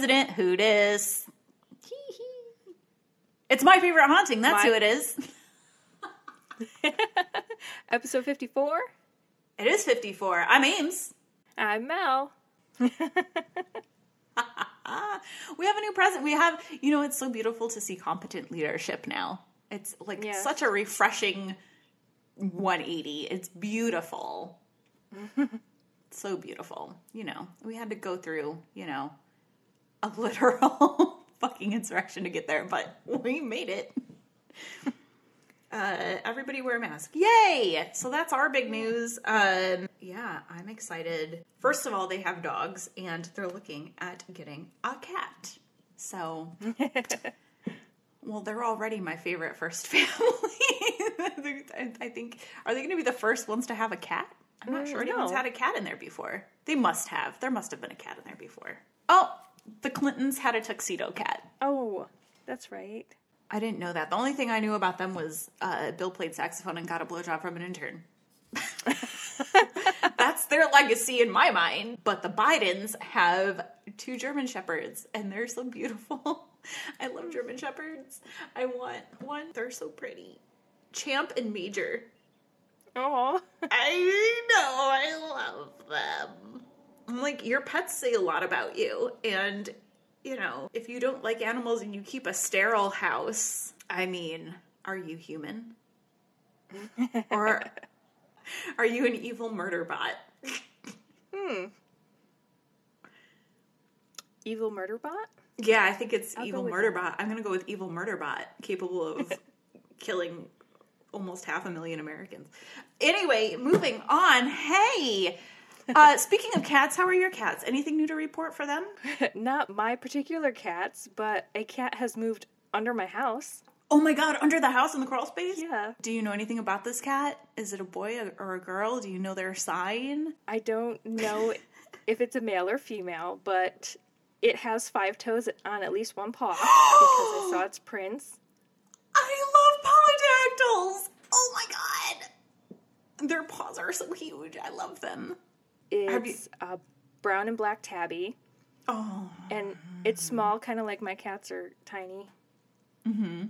President, who dis? It's my favorite haunting. That's My- who it is. Episode 54. It is 54. I'm Ames. I'm Mel. We have a new president. We have, you know, it's so beautiful to see competent leadership now. It's like Yes. such a refreshing 180. It's beautiful. so beautiful. You know, we had to go through, you know, a literal fucking insurrection to get there, but we made it. Uh, everybody wear a mask. Yay! So that's our big news. Um, yeah, I'm excited. First of all, they have dogs and they're looking at getting a cat. So, well, they're already my favorite first family. I think, are they going to be the first ones to have a cat? I'm not Mm, sure anyone's no. had a cat in there before. They must have. There must have been a cat in there before. Oh, the Clintons had a tuxedo cat. Oh, that's right. I didn't know that. The only thing I knew about them was uh, Bill played saxophone and got a blowjob from an intern. That's their legacy in my mind. But the Bidens have two German shepherds, and they're so beautiful. I love German shepherds. I want one. They're so pretty. Champ and Major. Oh, I know. I love them. I'm like, your pets say a lot about you. And, you know, if you don't like animals and you keep a sterile house, I mean, are you human? or are you an evil murder bot? Hmm. Evil murder bot. Yeah, I think it's I'll evil murder bot. I'm going to go with evil murder bot, capable of killing almost half a million Americans. Anyway, moving on. Hey, uh, speaking of cats, how are your cats? Anything new to report for them? Not my particular cats, but a cat has moved under my house. Oh my god, under the house in the crawl space? Yeah. Do you know anything about this cat? Is it a boy or a girl? Do you know their sign? I don't know if it's a male or female, but it has five toes on at least one paw because I saw its prints. I love polydactyls! Oh my god! Their paws are so huge. I love them. Have you- It's a brown and black tabby, Oh. and it's small, kind of like my cats are tiny. Mm-hmm.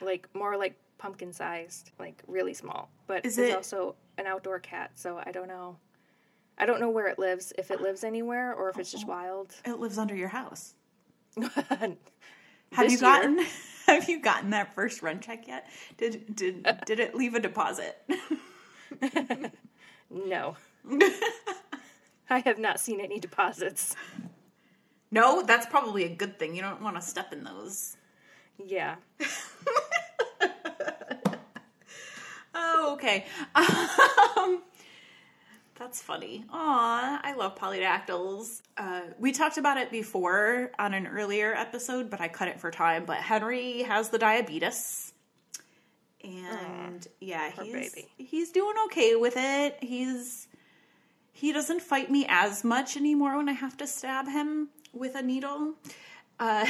Like more like pumpkin sized, like really small. But Is it's it- also an outdoor cat, so I don't know. I don't know where it lives, if it lives anywhere or if it's just wild. It lives under your house. Have you year. gotten have you gotten that first rent check yet? Did did did it leave a deposit? No. I have not seen any deposits. no, that's probably a good thing. You don't want to step in those. Yeah. Oh, okay. Um, that's funny. Aw, I love polydactyls. Uh, we talked about it before on an earlier episode, but I cut it for time. But Henry has the diabetes. And yeah, he's baby. he's doing okay with it. He's he doesn't fight me as much anymore when I have to stab him with a needle. Uh,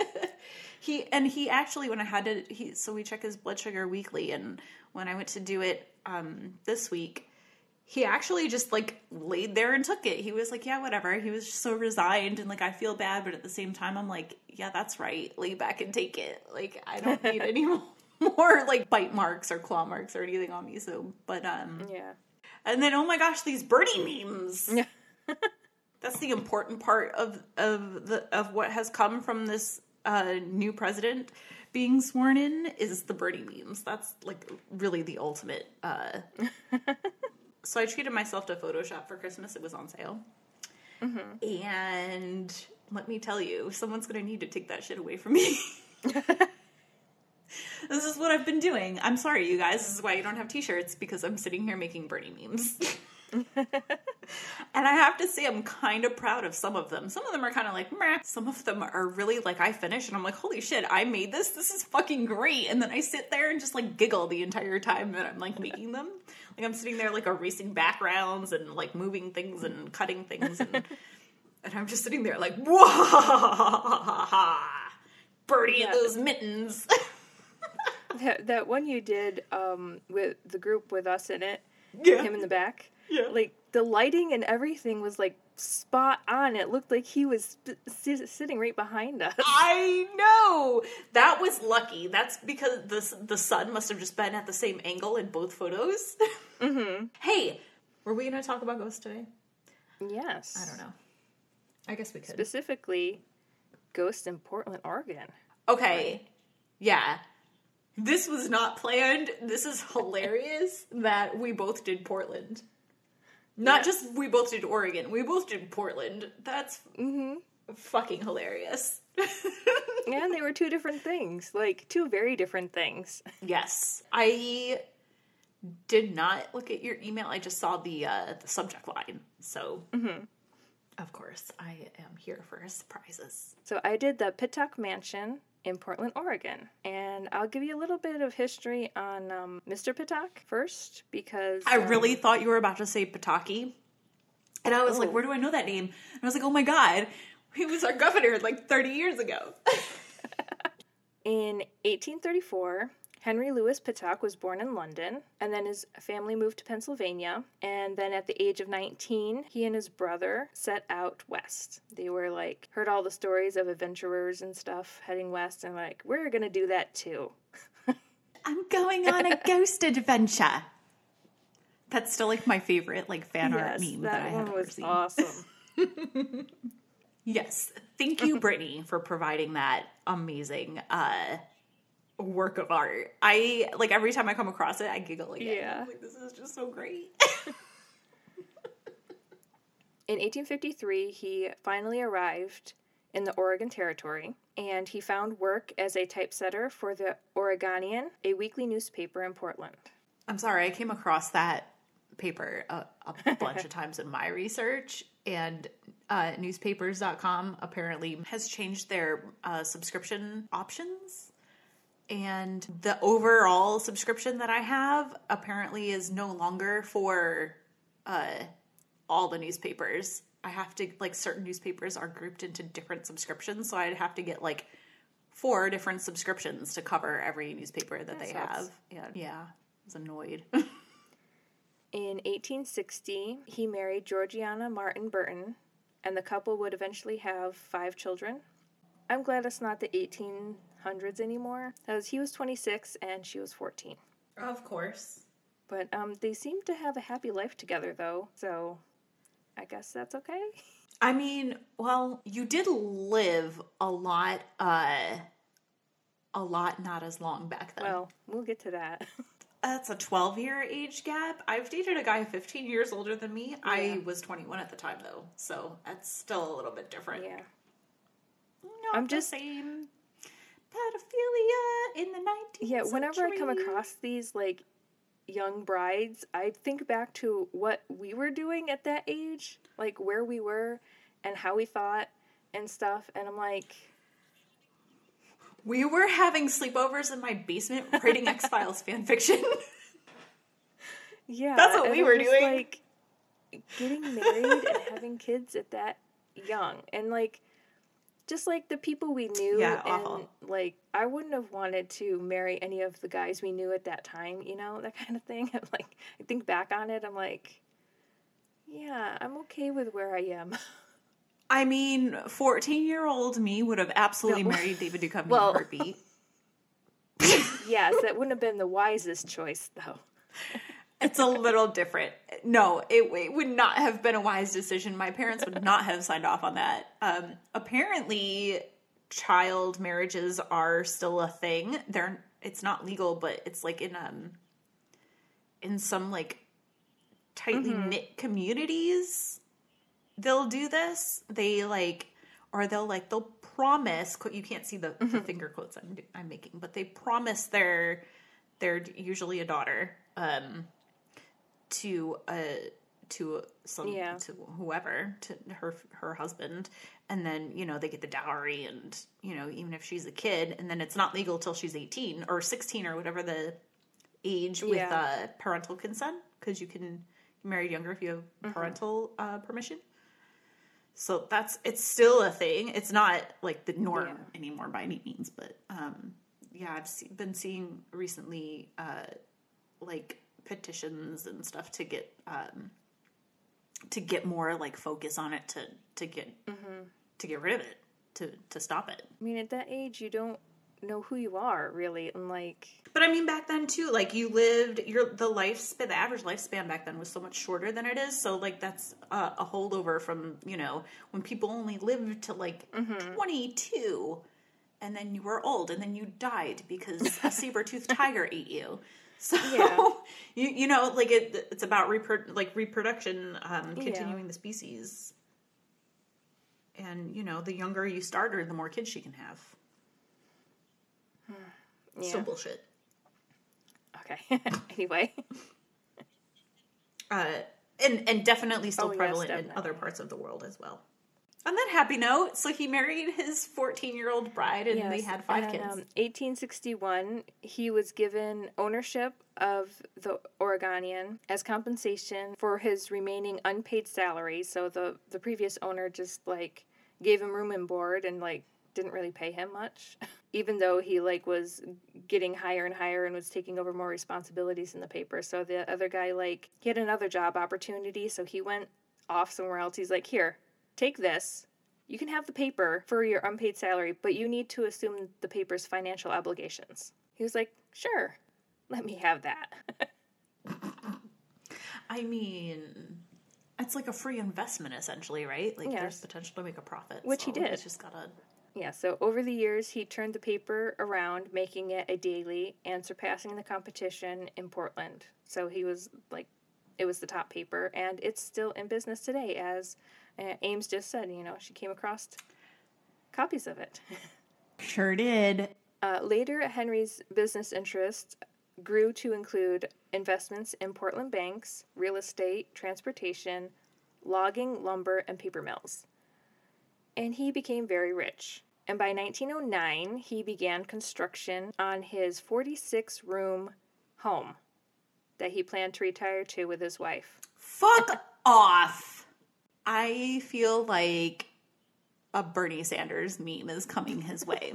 he and he actually when I had to he so we check his blood sugar weekly and when I went to do it um this week he actually just like laid there and took it. He was like, yeah, whatever. He was just so resigned and like I feel bad, but at the same time I'm like, yeah, that's right. Lay back and take it. Like I don't need any more more like bite marks or claw marks or anything on me. So, but um Yeah. And then, oh my gosh, these birdie memes. That's the important part of of the of what has come from this uh, new president being sworn in is the birdie memes. That's like really the ultimate. Uh... so I treated myself to Photoshop for Christmas. It was on sale, and let me tell you, someone's gonna need to take that shit away from me. This is what I've been doing. I'm sorry, you guys. This is why you don't have t-shirts because I'm sitting here making birdie memes. and I have to say, I'm kind of proud of some of them. Some of them are kind of like, meh. Some of them are really like, I finish and I'm like, holy shit, I made this. This is fucking great. And then I sit there and just like giggle the entire time that I'm like making them. Like I'm sitting there like erasing backgrounds and like moving things and cutting things and and I'm just sitting there like, whoa, birdie Yeah. in those mittens. That, that one you did um, with the group with us in it, Yeah. him in the back. Yeah. Like the lighting and everything was like spot on. It looked like he was s- sitting right behind us. I know that was lucky. That's because the the sun must have just been at the same angle in both photos. Mm-hmm. hey, were we going to talk about ghosts today? Yes. I don't know. I guess we could. Specifically, ghosts in Portland, Oregon. Okay. Yeah. This was not planned. This is hilarious that we both did Portland. Not just we both did Oregon. We both did Portland. That's fucking hilarious. And they were two different things, like two very different things. yes. I did not look at your email. I just saw the uh the subject line. So of course I am here for surprises. So I did the Pittock Mansion in Portland, Oregon, and I'll give you a little bit of history on um, Mr. Pittock first because I um, really thought you were about to say Pataki. And I was like, Oh. where do I know that name? And I was like, oh my God, he was our governor like 30 years ago. In 1834, Henry Louis Pittock was born in London, and then his family moved to Pennsylvania. And then at the age of 19, he and his brother set out west. They were like, heard all the stories of adventurers and stuff heading west, and like, we're gonna do that too. I'm going on a ghost adventure. That's still like my favorite like fan art meme that, I have one ever was seen. awesome. Yes. Thank you, Brittany, for providing that amazing uh work of art. I like every time I come across it, I giggle again. Yeah. Like this is just so great. In 1853, he finally arrived in the Oregon Territory, and he found work as a typesetter for the Oregonian, a weekly newspaper in Portland. I'm sorry, I came across that paper a, a bunch of times in my research, and uh, newspapers.com apparently has changed their uh, subscription options. And the overall subscription that I have apparently is no longer for uh, all the newspapers. I have to, like, certain newspapers are grouped into different subscriptions, so I'd have to get, like, four different subscriptions to cover every newspaper that, they sucks. have. Yeah, yeah, I was annoyed. In 1860, he married Georgiana Martin Burton, and the couple would eventually have five children. I'm glad it's not the 1800s anymore, as he was 26 and she was 14. of course. But um, they seem to have a happy life together, though, so I guess that's okay. I mean, well, you did live a lot, uh, a lot not as long back then. Well, we'll get to that. That's a 12 year age gap. I've dated a guy 15 years older than me. I was 21 at the time, though, so that's still a little bit different. yeah. Not I'm just- same pedophilia in the 19th Yeah, whenever I come across these like young brides, I think back to what we were doing at that age, like where we were and how we thought and stuff, and I'm like, We were having sleepovers in my basement writing X Files fan fiction. yeah, That's what we were just, doing. Like getting married and having kids at that young, and like just like the people we knew, Yeah, and awful. like I wouldn't have wanted to marry any of the guys we knew at that time, you know, that kind of thing. I'm like, I think back on it, I'm like, yeah, I'm okay with where I am. I mean, 14 year old me would have absolutely No. married David Duchovny Well- in a heartbeat. yes, that wouldn't have been the wisest choice, though. It's a little different. No, it, it would not have been a wise decision. My parents would not have signed off on that. Um, apparently, child marriages are still a thing. They're it's not legal, but it's like in um in some like tightly knit communities they'll do this. They like or they'll like they'll promise you can't see the, the finger quotes I'm I'm making, but they promise their their usually a daughter um to a to some Yeah. to whoever to her her husband and then you know they get the dowry and you know even if she's a kid and then it's not legal till she's 18 or 16 or whatever the age with Yeah. uh, parental consent because you can marry younger if you have parental uh, permission so that's it's still a thing it's not like the norm Yeah. anymore by any means but um yeah i've see, been seeing recently uh like petitions and stuff to get um to get more like focus on it to to get to get rid of it to to stop it. I mean, at that age, you don't know who you are really, and like, But I mean, back then too, like you lived your the lifespan, the average lifespan back then was so much shorter than it is. So like that's a, a holdover from you know when people only lived to like twenty two, and then you were old, and then you died because a saber toothed tiger ate you. So Yeah. you you know like it it's about repro- like reproduction, um, Yeah. continuing the species. And you know, the younger you start her, the more kids she can have. yeah. So bullshit. okay. anyway, uh, and and definitely still Oh, yes, prevalent in other parts of the world as well. On that happy note, so he married his 14 year old bride, and they had five and, kids. Um, 1861, he was given ownership of the Oregonian as compensation for his remaining unpaid salary. So the the previous owner just like gave him room and board and like didn't really pay him much, even though he like was getting higher and higher and was taking over more responsibilities in the paper. So the other guy like he had another job opportunity, so he went off somewhere else. He's like, "Here, take this. You can have the paper for your unpaid salary, but you need to assume the paper's financial obligations." He was like, "Sure. Let me have that." I mean, it's like a free investment essentially, right? Like Yes. there's potential to make a profit, Which he did. He's just gotta. Yeah, so over the years, he turned the paper around, making it a daily and surpassing the competition in Portland. So he was like, it was the top paper, and it's still in business today, as uh, Ames just said. You know, she came across copies of it. Sure did. Uh, later, Henry's business interests grew to include investments in Portland banks, real estate, transportation, logging, lumber, and paper mills. And he became very rich. And by 1909, he began construction on his 46 room home that he planned to retire to with his wife. Fuck off. I feel like a Bernie Sanders meme is coming his way.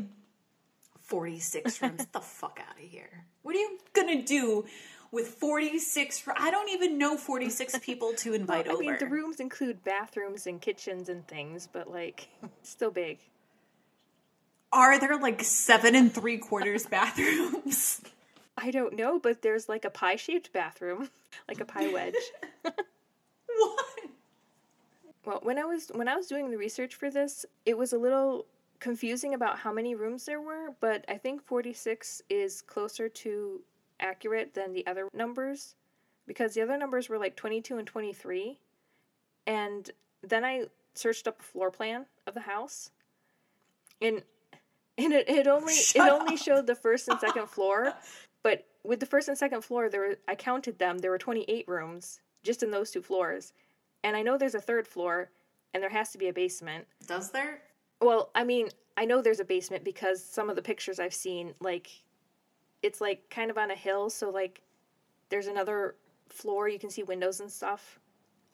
46 rooms. Get the fuck out of here. What are you gonna do with 46? I don't even know 46 people to invite I over. mean, the rooms include bathrooms and kitchens and things, but like, still big. Are there like seven and three quarters bathrooms? I don't know, but there's like a pie shaped bathroom, like a pie wedge. Well, when I was when I was doing the research for this, it was a little confusing about how many rooms there were, but I think 46 is closer to accurate than the other numbers because the other numbers were like 22 and 23. And then I searched up a floor plan of the house. And and it, it only Shut it only showed the first and second floor, but with the first and second floor there were, I counted them, there were 28 rooms just in those two floors. And I know there's a third floor and there has to be a basement. Does there? Well, I mean, I know there's a basement because some of the pictures I've seen, like, it's like kind of on a hill, so like, there's another floor you can see windows and stuff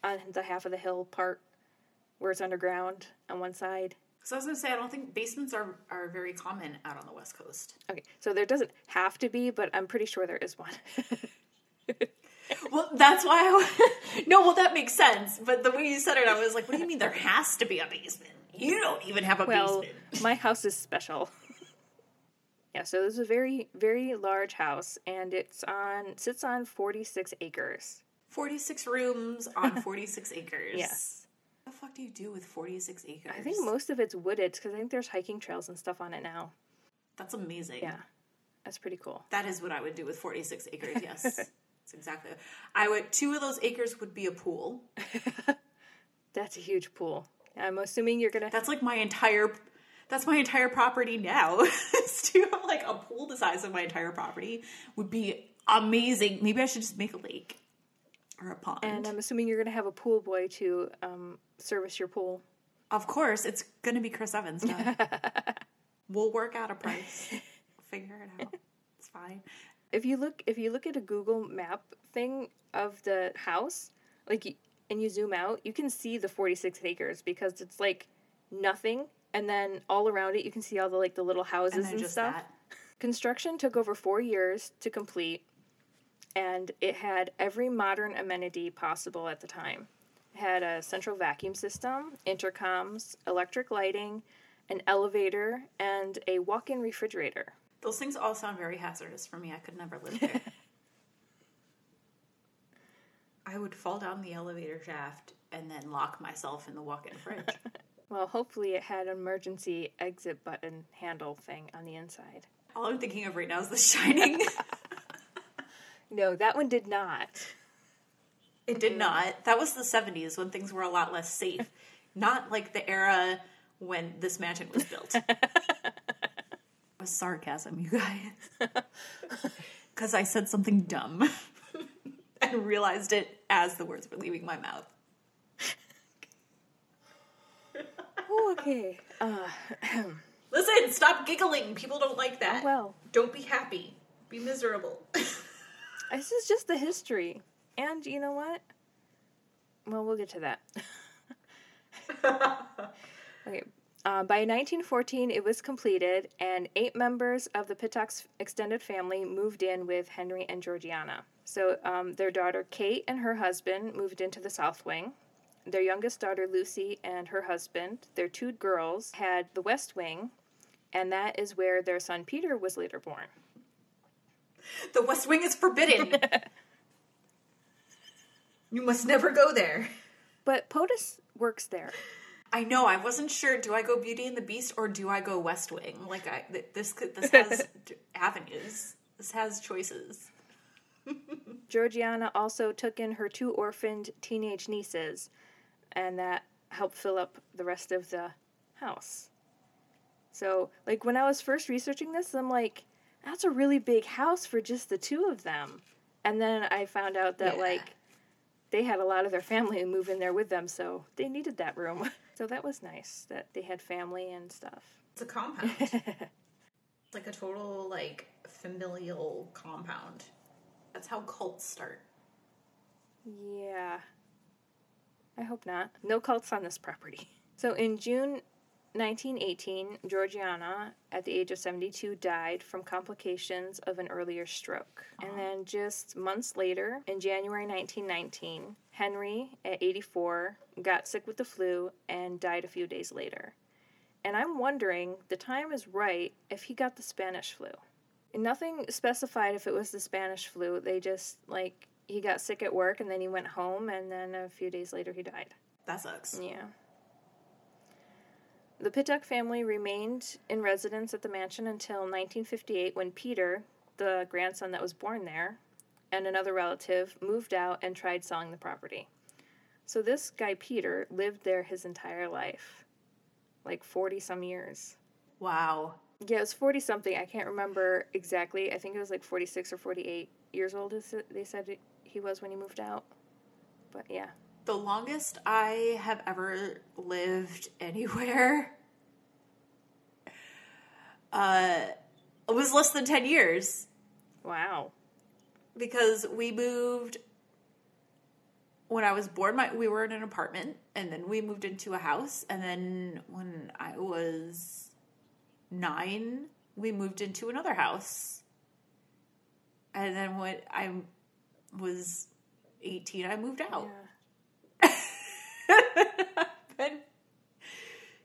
on the half of the hill part where it's underground on one side. So I was gonna say I don't think basements are are very common out on the West Coast. Okay, so there doesn't have to be, but I'm pretty sure there is one. Well, that's why I. no, well, that makes sense. But the way you said it, I was like, what do you mean there has to be a basement? You don't even have a well, basement. my house is special. yeah, so this is a very, very large house, and it's on sits on 46 acres. 46 rooms on 46 acres. Yes. What the fuck do you do with 46 acres? I think most of it's wooded because I think there's hiking trails and stuff on it now. That's amazing. Yeah, that's pretty cool. That is what I would do with 46 acres, yes. That's exactly. I would, two of those acres would be a pool. That's a huge pool. I'm assuming you're gonna. That's like my entire. That's my entire property now. To have like a pool the size of my entire property would be amazing. Maybe I should just make a lake or a pond. And I'm assuming you're gonna have a pool boy to um, service your pool. of course, it's gonna be Chris Evans. We'll work out a price. Figure it out. It's fine. If you look, if you look at a Google Map thing of the house, like, and you zoom out, you can see the 46 acres because it's like nothing, and then all around it you can see all the like the little houses then and stuff. that. Construction took over four years to complete, and it had every modern amenity possible at the time. had a central vacuum system, intercoms, electric lighting, an elevator, and a walk in refrigerator. Those things all sound very hazardous for me. I could never live there. I would fall down the elevator shaft and then lock myself in the walk in fridge. Well, hopefully it had an emergency exit button handle thing on the inside. all I'm thinking of right now is The Shining. No, that one did not. It did not. That was the 70s when things were a lot less safe. not like the era when this mansion was built. Was sarcasm, you guys. Because I said something dumb and realized it as the words were leaving my mouth. Oh, okay. Uh, Listen, stop giggling. People don't like that. well, Don't be happy. Be miserable. this is just the history. And you know what? Well, we'll get to that. okay. Uh, by 1914, it was completed, and eight members of the Pittock's extended family moved in with Henry and Georgiana. So, um, their daughter Kate and her husband moved into the South Wing. Their youngest daughter Lucy and her husband, their two girls, had the West Wing, and that is where their son Peter was later born. the West Wing is forbidden. you must never go there. But POTUS works there. I know. I wasn't sure. Do I go Beauty and the Beast or do I go West Wing? Like I, this, this has avenues. This has choices. Georgiana also took in her two orphaned teenage nieces, and that helped fill up the rest of the house. So, like, when I was first researching this, I'm like, that's a really big house for just the two of them. And then I found out that, Yeah. like, they had a lot of their family move in there with them, so they needed that room. so that was nice that they had family and stuff. It's a compound. it's like a total like familial compound. That's how cults start. Yeah. I hope not. No cults on this property. So in June 1918, Georgiana, at the age of 72, died from complications of an earlier stroke. And then just months later, in January 1919, Henry, at 84, got sick with the flu and died a few days later. And I'm wondering, the time is right if he got the Spanish flu. Nothing specified if it was the Spanish flu. They just, like, he got sick at work and then he went home and then a few days later he died. That sucks. Yeah. The Pittock family remained in residence at the mansion until 1958 when Peter, the grandson that was born there, and another relative moved out and tried selling the property. So this guy Peter lived there his entire life. Like 40 some years. Wow. Yeah, it was 40 something. I can't remember exactly. I think it was like 46 or 48 years old, they said he was when he moved out. But yeah. The longest I have ever lived anywhere uh, was less than 10 years Wow. because we moved when I was born. My, we were in an apartment and then we moved into a house. And then when I was nine, we moved into another house. And then when I was 18, I moved out.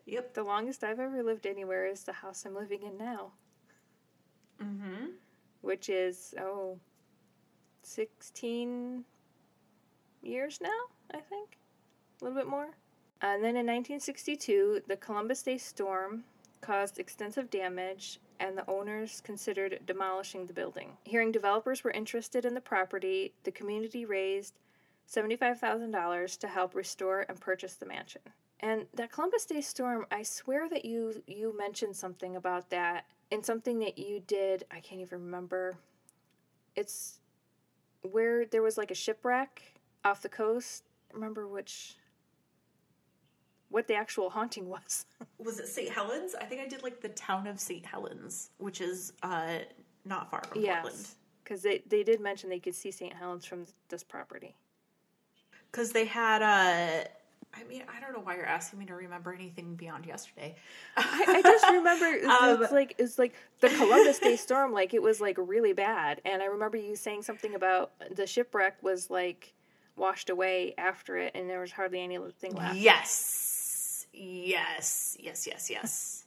Yep. The longest I've ever lived anywhere is the house I'm living in now, Mm-hmm. which is, oh, 16 years now, I think. A little bit more. And then in 1962, the Columbus Day storm caused extensive damage, and the owners considered demolishing the building. Hearing developers were interested in the property, the community raised $75,000 to help restore and purchase the mansion. And that Columbus Day storm, I swear that you you mentioned something about that in something that you did. I can't even remember. It's where there was like a shipwreck off the coast. Remember which what the actual haunting was. Was it St. Helens? I think I did like the town of St. Helens, which is uh, not far from Portland. yes. Because they, they did mention they could see St. Helens from this property. Because they had Uh, I mean, I don't know why you're asking me to remember anything beyond yesterday. I, I just remember it's, Um, it's like it's like the Columbus Day storm, like it was like really bad. And I remember you saying something about the shipwreck was like washed away after it, and there was hardly anything left. Yes. Yes. Yes, yes, yes.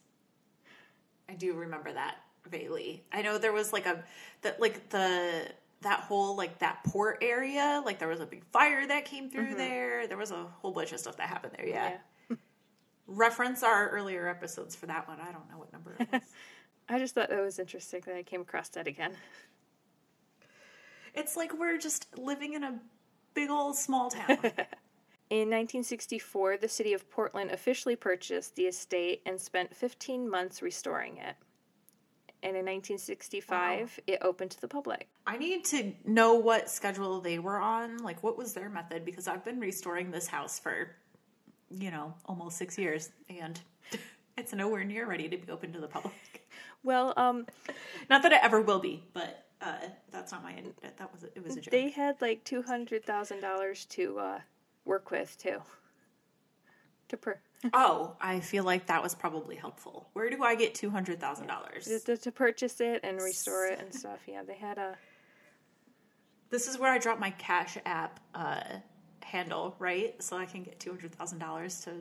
I do remember that vaguely. I know there was like a that like the that whole like that port area, like there was a big fire that came through mm-hmm. there. There was a whole bunch of stuff that happened there, yeah. Yeah. Reference our earlier episodes for that one. I don't know what number it was. I just thought that was interesting that I came across that again. it's like we're just living in a big old small town. In 1964, the city of Portland officially purchased the estate and spent 15 months restoring it. And in 1965, it opened to the public. I need to know what schedule they were on. Like, what was their method? Because I've been restoring this house for, you know, almost six years, and it's nowhere near ready to be open to the public. Well, um, Not that it ever will be, but uh, that's not my. That was it was a joke. they had like $200,000 to uh, work with, too. To per- oh, I feel like that was probably helpful. Where do I get two hundred thousand dollars? to, to purchase it and restore it and stuff. Yeah, they had a. This is where I drop my Cash App uh, handle, right? So I can get two hundred thousand dollars to.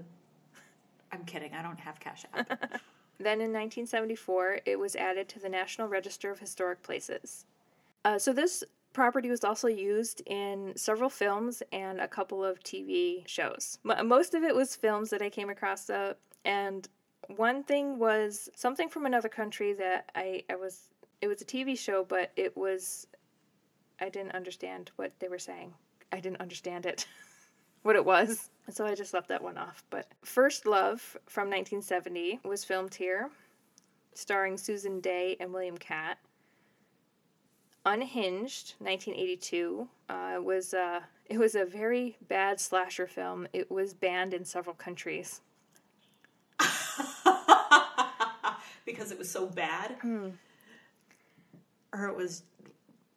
I'm kidding. I don't have Cash App. Then in 1974, it was added to the National Register of Historic Places. Uh, so this property was also used in several films and a couple of TV shows. Most of it was films that I came across, uh, and one thing was something from another country that I, I was. It was a TV show, but it was. I didn't understand what they were saying. I didn't understand it. what it was. So I just left that one off. But First Love from 1970 was filmed here, starring Susan Dey and William Katt. Unhinged, 1982, uh, was uh, it was a very bad slasher film. It was banned in several countries. because it was so bad, or it was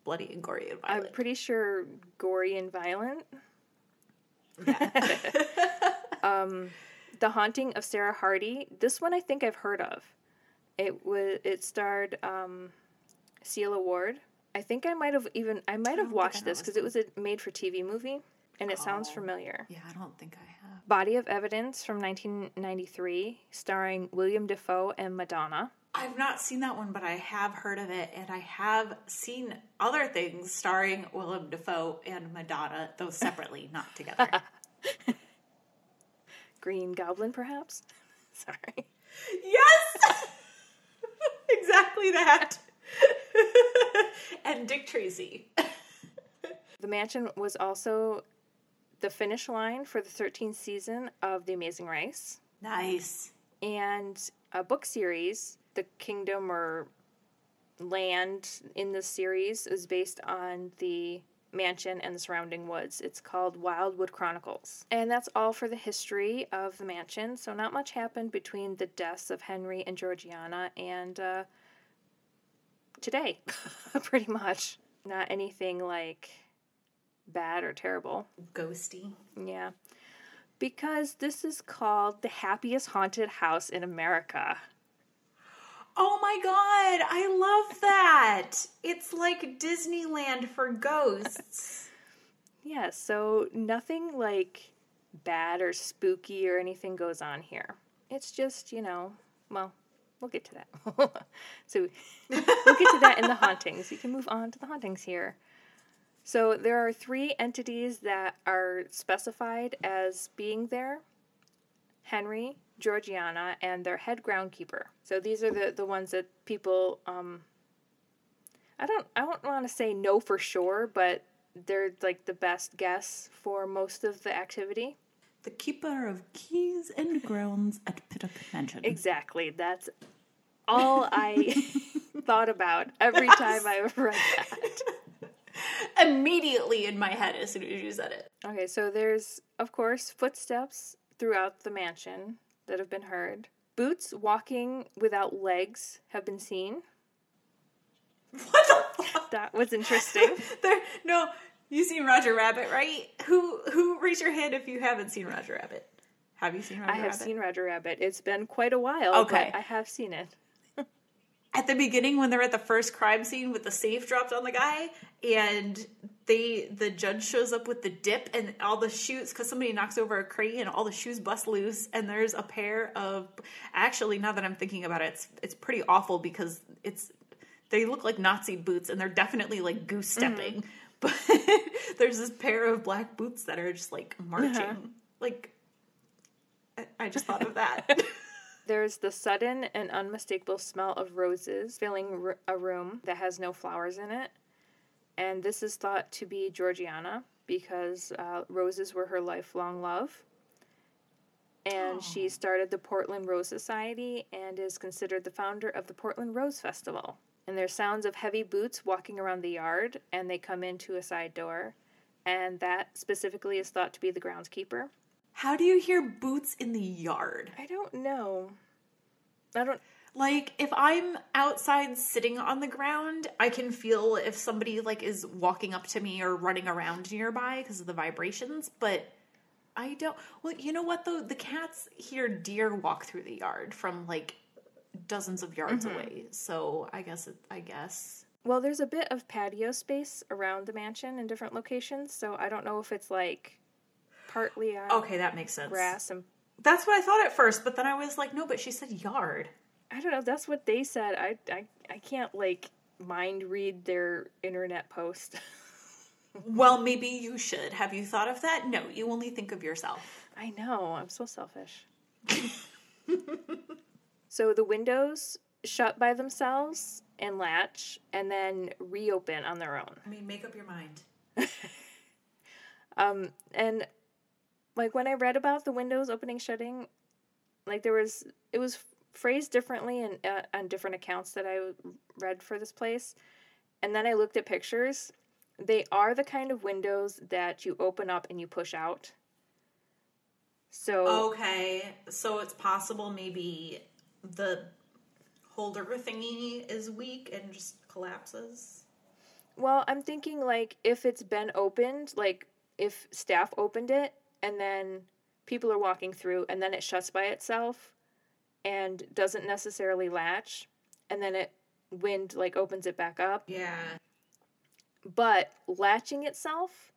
bloody and gory and violent. I'm pretty sure gory and violent. The Haunting of Sarah Hardy. This one I think I've heard of. It was it starred um, Sela Ward. I think I might have even I might have don't think I watched this because it was a made for TV movie and it sounds Oh. familiar. yeah, I don't think I have. Body of Evidence from 1993, starring William Dafoe and Madonna. I've not seen that one, but I have heard of it, and I have seen other things starring Willem Dafoe and Madonna, though separately, not together. Green Goblin, perhaps. Sorry. yes, exactly that. And Dick Tracy. The mansion was also the finish line for the 13th season of The Amazing Race. Nice. and a book series, the kingdom or land in the series is based on the mansion and the surrounding woods. It's called Wildwood Chronicles. And that's all for the history of the mansion. So, not much happened between the deaths of Henry and Georgiana and uh, today, pretty much. Not anything like bad or terrible. Ghosty. Yeah. Because this is called the happiest haunted house in America. Oh my god, I love that. It's like Disneyland for ghosts. Yeah, so nothing like bad or spooky or anything goes on here. It's just, you know, well, we'll get to that. so we'll get to that in the hauntings. We can move on to the hauntings here. So there are three entities that are specified as being there Henry, Georgiana, and their head groundkeeper. So these are the, the ones that people um I don't I don't want to say no for sure, but they're like the best guess for most of the activity. The keeper of keys and grounds at Pittock Mansion. Exactly. That's all I thought about every time I read that. Immediately in my head as soon as you said it. Okay, so there's of course footsteps throughout the mansion that have been heard. Boots walking without legs have been seen. What the fuck? That was interesting. There, no, you seen Roger Rabbit, right? Who who raise your hand if you haven't seen Roger Rabbit? Have you seen Roger I have Rabbit? seen Roger Rabbit. It's been quite a while. Okay. but I have seen it. at the beginning when they're at the first crime scene with the safe dropped on the guy and they the judge shows up with the dip and all the shoes because somebody knocks over a crate and all the shoes bust loose and there's a pair of actually now that i'm thinking about it it's, it's pretty awful because it's they look like nazi boots and they're definitely like goose mm-hmm. stepping but there's this pair of black boots that are just like marching like I- i just thought of that There's the sudden and unmistakable smell of roses filling r- a room that has no flowers in it. And this is thought to be Georgiana because uh, roses were her lifelong love. And she started the Portland Rose Society and is considered the founder of the Portland Rose Festival. And there's sounds of heavy boots walking around the yard, and they come into a side door. And that specifically is thought to be the groundskeeper. how do you hear boots in the yard I don't know. I don't. Like if I'm outside sitting on the ground, I can feel if somebody like is walking up to me or running around nearby because of the vibrations, but I don't Well, you know what though? The cats hear deer walk through the yard from like dozens of yards mm-hmm. away. So, I guess it, I guess Well, there's a bit of patio space around the mansion in different locations, so I don't know if it's like partly on Okay, that makes sense. grass and That's what I thought at first, but then I was like, no, but she said yard. I don't know. That's what they said. I I, I can't like mind read their internet post. Well, maybe you should. Have you thought of that? No, you only think of yourself. I know. I'm so selfish. so the windows shut by themselves and latch, and then reopen on their own. I mean, make up your mind. Um, and like when I read about the windows opening shutting, like there was it was phrased differently and uh, on different accounts that I read for this place, and then I looked at pictures. They are the kind of windows that you open up and you push out. So Okay, so it's possible maybe the holder thingy is weak and just collapses. Well, I'm thinking like if it's been opened, like if staff opened it and then people are walking through and then it shuts by itself and doesn't necessarily latch and then it wind like opens it back up. Yeah. But latching itself,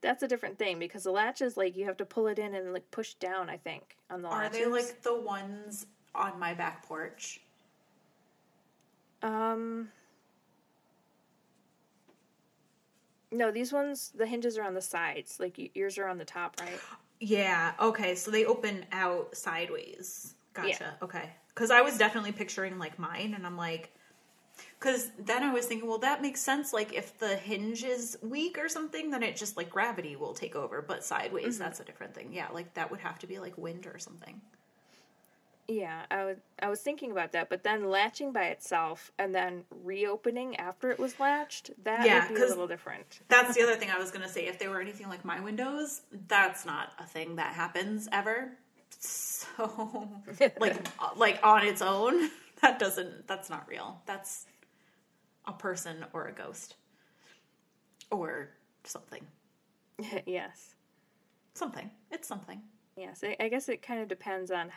that's a different thing because the latch is like you have to pull it in and like push down, I think, on the Are latches. they like the ones on my back porch? um No, these ones the hinges are on the sides. Like yours are on the top, right? Yeah. Okay, so they open out sideways. Gotcha. Okay. Because I was definitely picturing like mine, and I'm like, because then I was thinking, well, that makes sense. Like if the hinge is weak or something, then it just like gravity will take over. But sideways, that's a different thing. Yeah, like that would have to be like wind or something. Yeah, I was I was thinking about that, but then latching by itself and then reopening after it was latched, that Yeah, would be a little different. That's the other thing I was gonna say. If they were anything like my windows, that's not a thing that happens ever. So, like, like on its own, that doesn't. That's not real. That's a person or a ghost or something. yes. Something. It's something. Yes. I, I guess it kind of depends on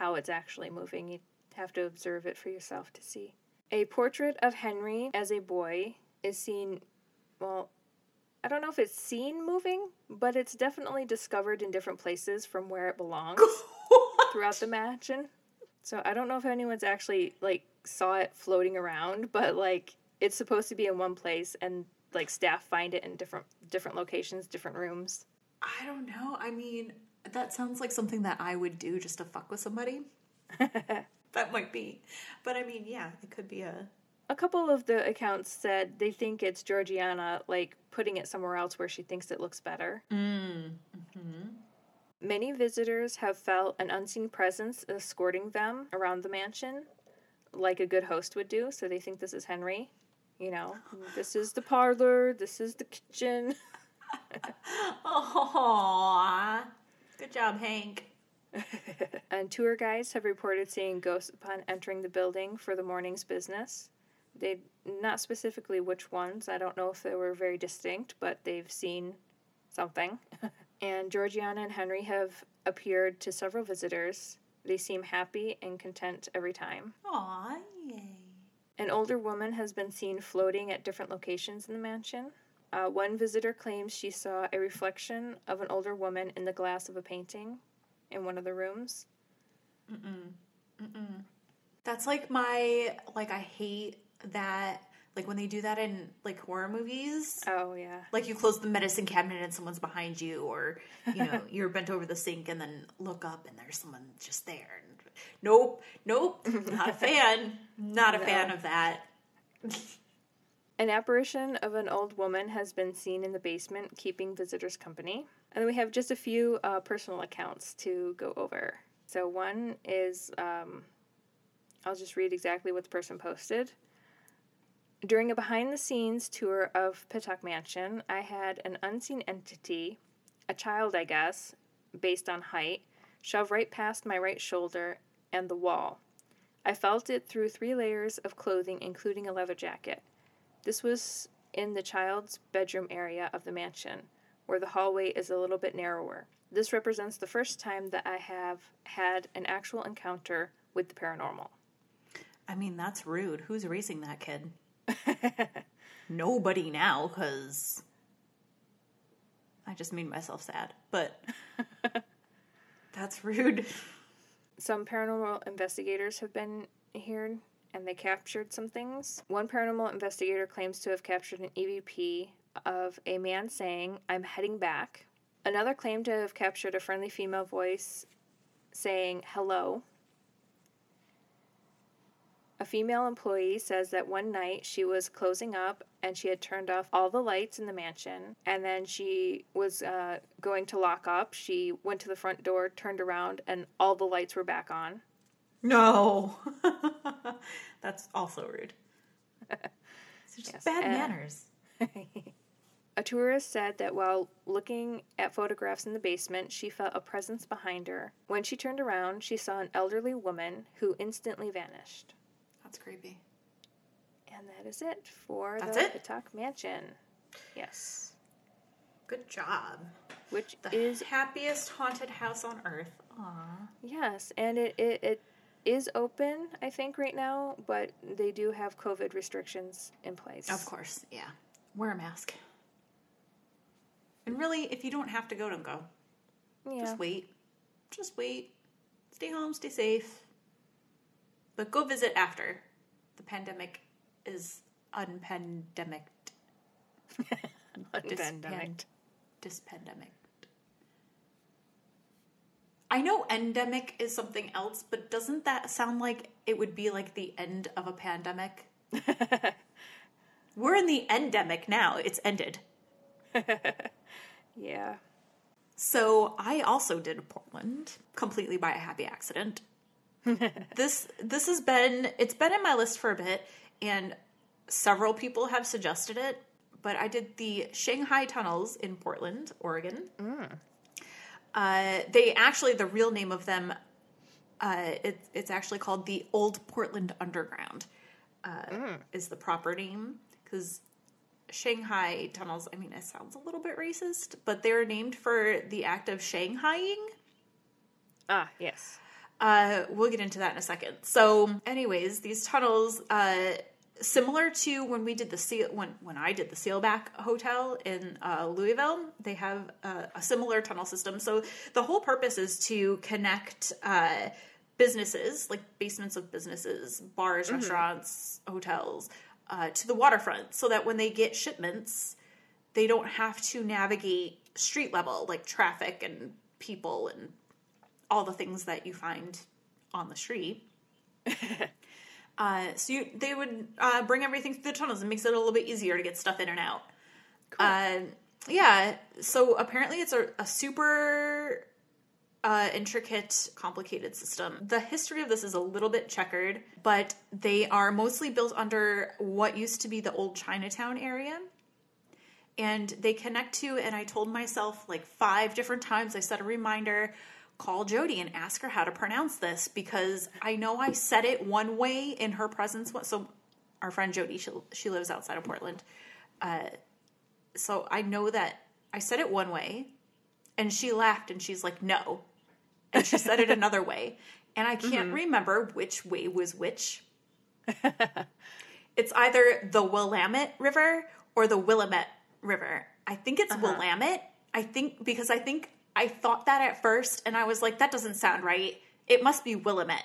how it's actually moving. You have to observe it for yourself to see. A portrait of Henry as a boy is seen well, I don't know if it's seen moving, but it's definitely discovered in different places from where it belongs. throughout the mansion. So I don't know if anyone's actually like saw it floating around, but like it's supposed to be in one place and like staff find it in different different locations, different rooms. I don't know. I mean, that sounds like something that I would do just to fuck with somebody. that might be. But I mean, yeah, it could be a. A couple of the accounts said they think it's Georgiana like putting it somewhere else where she thinks it looks better. Mm, mm-hmm. Many visitors have felt an unseen presence escorting them around the mansion, like a good host would do. So they think this is Henry. You know, this is the parlor, this is the kitchen. Aww. Good job, Hank. And tour guides have reported seeing ghosts upon entering the building for the morning's business. They not specifically which ones. I don't know if they were very distinct, but they've seen something. and Georgiana and Henry have appeared to several visitors. They seem happy and content every time. Aw, yay. An older woman has been seen floating at different locations in the mansion. Uh, one visitor claims she saw a reflection of an older woman in the glass of a painting in one of the rooms. That's like my like I hate that like when they do that in like horror movies. Oh, yeah. Like you close the medicine cabinet and someone's behind you, or you know you're bent over the sink and then look up and there's someone just there. Nope, nope, not a fan. Not a fan of that. An apparition of an old woman has been seen in the basement keeping visitors company. And then we have just a few uh, personal accounts to go over. So one is, um, I'll just read exactly what the person posted. During a behind the scenes tour of Pittock Mansion, I had an unseen entity, a child, I guess, based on height, shove right past my right shoulder and the wall. I felt it through three layers of clothing, including a leather jacket. This was in the child's bedroom area of the mansion, where the hallway is a little bit narrower. This represents the first time that I have had an actual encounter with the paranormal. I mean, that's rude. Who's erasing that kid? Nobody now, because I just made myself sad. But that's rude. Some paranormal investigators have been here and they captured some things. One paranormal investigator claims to have captured an EVP of a man saying, I'm heading back. Another claimed to have captured a friendly female voice saying, hello. A female employee says that one night she was closing up and she had turned off all the lights in the mansion. And then she was uh, going to lock up. She went to the front door, turned around, and all the lights were back on. No. that's also rude. It's just Yes, bad and- manners. A tourist said that while looking at photographs in the basement, she felt a presence behind her. When she turned around, she saw an elderly woman who instantly vanished. That's creepy. And that is it for That's the it? Pittock Mansion. Yes. Good job. Which The is happiest haunted house on earth. Aw. yes, and it, it, it is open, I think, right now, but they do have COVID restrictions in place. Of course, yeah. Wear a mask. And really, if you don't have to go, don't go. Yeah. Just wait. Just wait. Stay home, stay safe. But go visit after. The pandemic is unpandemic. Unpandemic. Dispandemic. I know endemic is something else, but doesn't that sound like it would be like the end of a pandemic? We're in the endemic now. It's ended. Yeah. So I also did Portland completely by a happy accident. this this has been it's been in my list for a bit and several people have suggested it, but I did the Shanghai tunnels in Portland, Oregon. Mm. Uh, they actually the real name of them uh, it, it's actually called the Old Portland Underground uh, is the proper name because Shanghai tunnels. I mean, it sounds a little bit racist, but they're named for the act of Shanghaiing. Ah, yes. Uh, we'll get into that in a second. So, anyways, these tunnels, uh, similar to when we did the seal when when I did the Seelbach Hotel in uh, Louisville, they have uh, a similar tunnel system. So the whole purpose is to connect uh, businesses, like basements of businesses, bars, restaurants, hotels, uh, to the waterfront, so that when they get shipments, they don't have to navigate street level like traffic and people and all the things that you find on the street. uh, so you, they would uh, bring everything through the tunnels and makes it a little bit easier to get stuff in and out. Uh, yeah. So apparently, it's a, a super uh, intricate, complicated system. The history of this is a little bit checkered, but they are mostly built under what used to be the old Chinatown area. And they connect to, and I told myself like five different times, I set a reminder call Jody and ask her how to pronounce this because I know I said it one way in her presence. So, our friend Jody, she, she lives outside of Portland. Uh, so, I know that I said it one way, and she laughed and she's like, no. And she said it another way. And I can't remember which way was which. it's either the Willamette River or the Willamette River. I think it's Willamette. I think because I think I thought that at first and I was like, that doesn't sound right. It must be Willamette.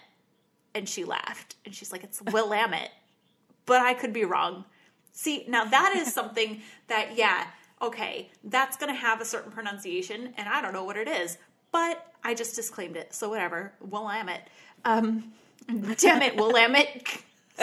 And she laughed and she's like, it's Willamette. but I could be wrong. See, now that is something that, yeah, okay, that's going to have a certain pronunciation and I don't know what it is, but I just disclaimed it. So whatever, Willamette. Um, damn it, Willamette.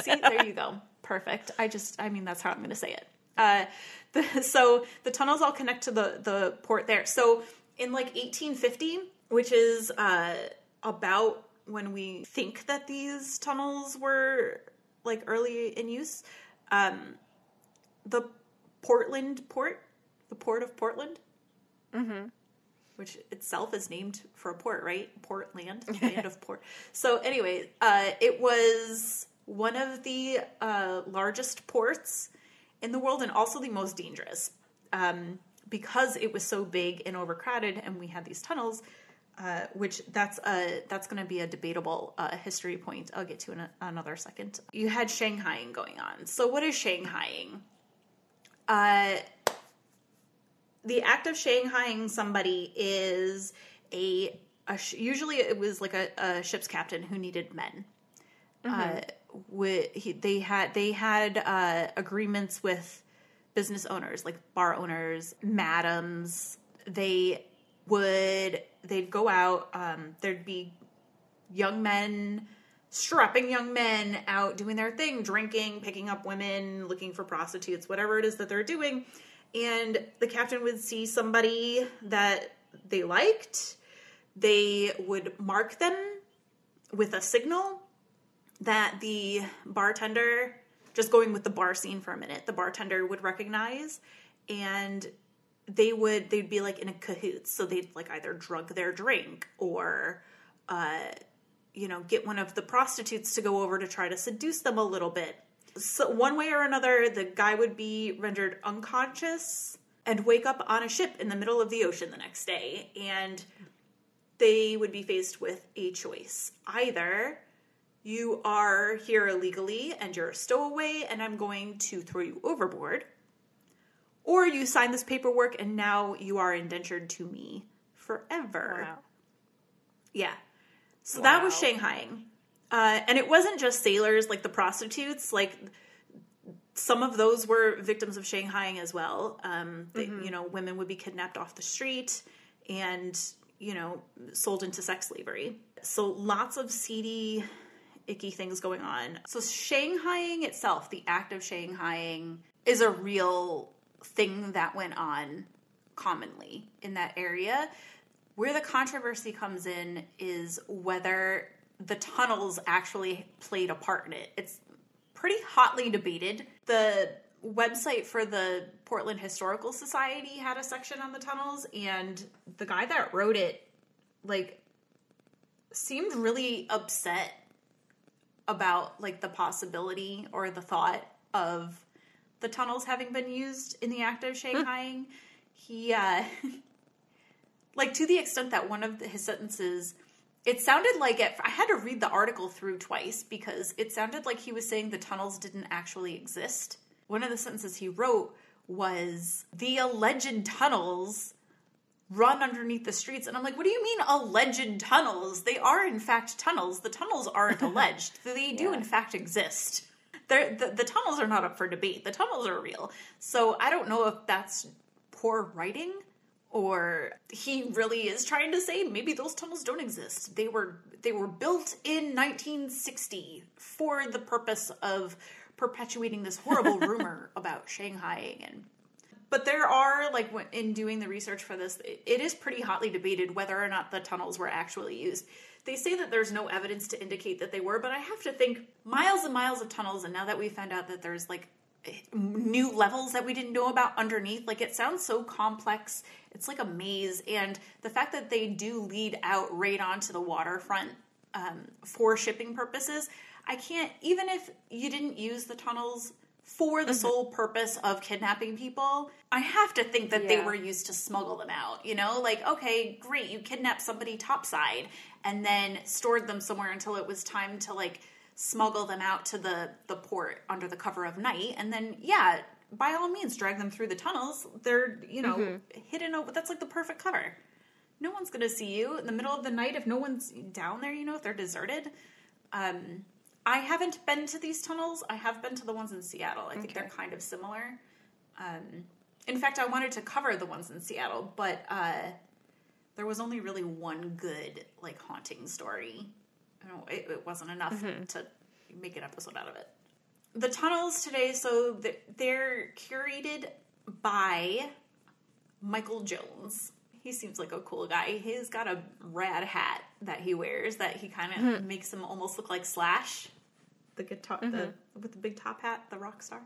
See, there you go. Perfect. I just, I mean, that's how I'm going to say it. Uh, the, so the tunnels all connect to the the port there. So in like 1850, which is uh, about when we think that these tunnels were like early in use, um, the Portland port, the port of Portland, which itself is named for a port, right? Portland, land of port. So anyway, uh, it was one of the uh, largest ports in the world and also the most dangerous um, because it was so big and overcrowded, and we had these tunnels. Uh, which that's a that's going to be a debatable uh, history point. I'll get to in a, another second. You had Shanghaiing going on. So what is Shanghaiing? Uh, the act of Shanghaiing somebody is a, a sh- usually it was like a, a ship's captain who needed men. Uh, with, he, they had they had uh, agreements with business owners like bar owners, madams. They would they'd go out. Um, there'd be young men strapping young men out doing their thing, drinking, picking up women, looking for prostitutes, whatever it is that they're doing. And the captain would see somebody that they liked, they would mark them with a signal that the bartender, just going with the bar scene for a minute, the bartender would recognize and they would they'd be like in a cahoots so they'd like either drug their drink or uh you know get one of the prostitutes to go over to try to seduce them a little bit. So one way or another the guy would be rendered unconscious and wake up on a ship in the middle of the ocean the next day. And they would be faced with a choice. Either you are here illegally and you're a stowaway and i'm going to throw you overboard or you sign this paperwork and now you are indentured to me forever. Wow. Yeah. So that was Shanghaiing. Uh, and it wasn't just sailors like the prostitutes, like some of those were victims of Shanghaiing as well. Um, they, You know, women would be kidnapped off the street and, you know, sold into sex slavery. So lots of seedy, icky things going on. So Shanghaiing itself, the act of Shanghaiing, is a real thing that went on commonly in that area. Where the controversy comes in is whether the tunnels actually played a part in it. It's pretty hotly debated. The website for the Portland Historical Society had a section on the tunnels, and the guy that wrote it, like, seemed really upset about like the possibility or the thought of the tunnels having been used in the act of Shanghaiing. He, uh, like, to the extent that one of the, his sentences, it sounded like it, I had to read the article through twice because it sounded like he was saying the tunnels didn't actually exist. One of the sentences he wrote was the alleged tunnels run underneath the streets. And I'm like, what do you mean alleged tunnels? They are, in fact, tunnels. The tunnels aren't alleged, they do, in fact, exist. They're, the, the tunnels are not up for debate. The tunnels are real. So I don't know if that's poor writing or he really is trying to say maybe those tunnels don't exist. They were they were built in 1960 for the purpose of perpetuating this horrible rumor about Shanghaiing and but there are like in doing the research for this it- is pretty hotly debated whether or not the tunnels were actually used. They say that there's no evidence to indicate that they were but i have to think miles and miles of tunnels and now that we found out that there's like new levels that we didn't know about underneath like it sounds so complex. It's like a maze and the fact that they do lead out right onto the waterfront um, for shipping purposes i can't even if you didn't use the tunnels for the sole purpose of kidnapping people i have to think that they were used to smuggle them out you know like okay great you kidnapped somebody topside and then stored them somewhere until it was time to like smuggle them out to the the port under the cover of night, and then yeah, by all means, drag them through the tunnels. They're you know hidden. Over, that's like the perfect cover. No one's gonna see you in the middle of the night if no one's down there. You know if they're deserted. Um, I haven't been to these tunnels. I have been to the ones in Seattle. I think Okay. they're kind of similar. Um, in fact, I wanted to cover the ones in Seattle, but uh, there was only really one good like haunting story. It, it wasn't enough to make an episode out of it. The tunnels today, so they're curated by Michael Jones. He seems like a cool guy. He's got a rad hat that he wears that he kind of hmm. makes him almost look like Slash, the guitar, the mm-hmm. with the big top hat, the rock star.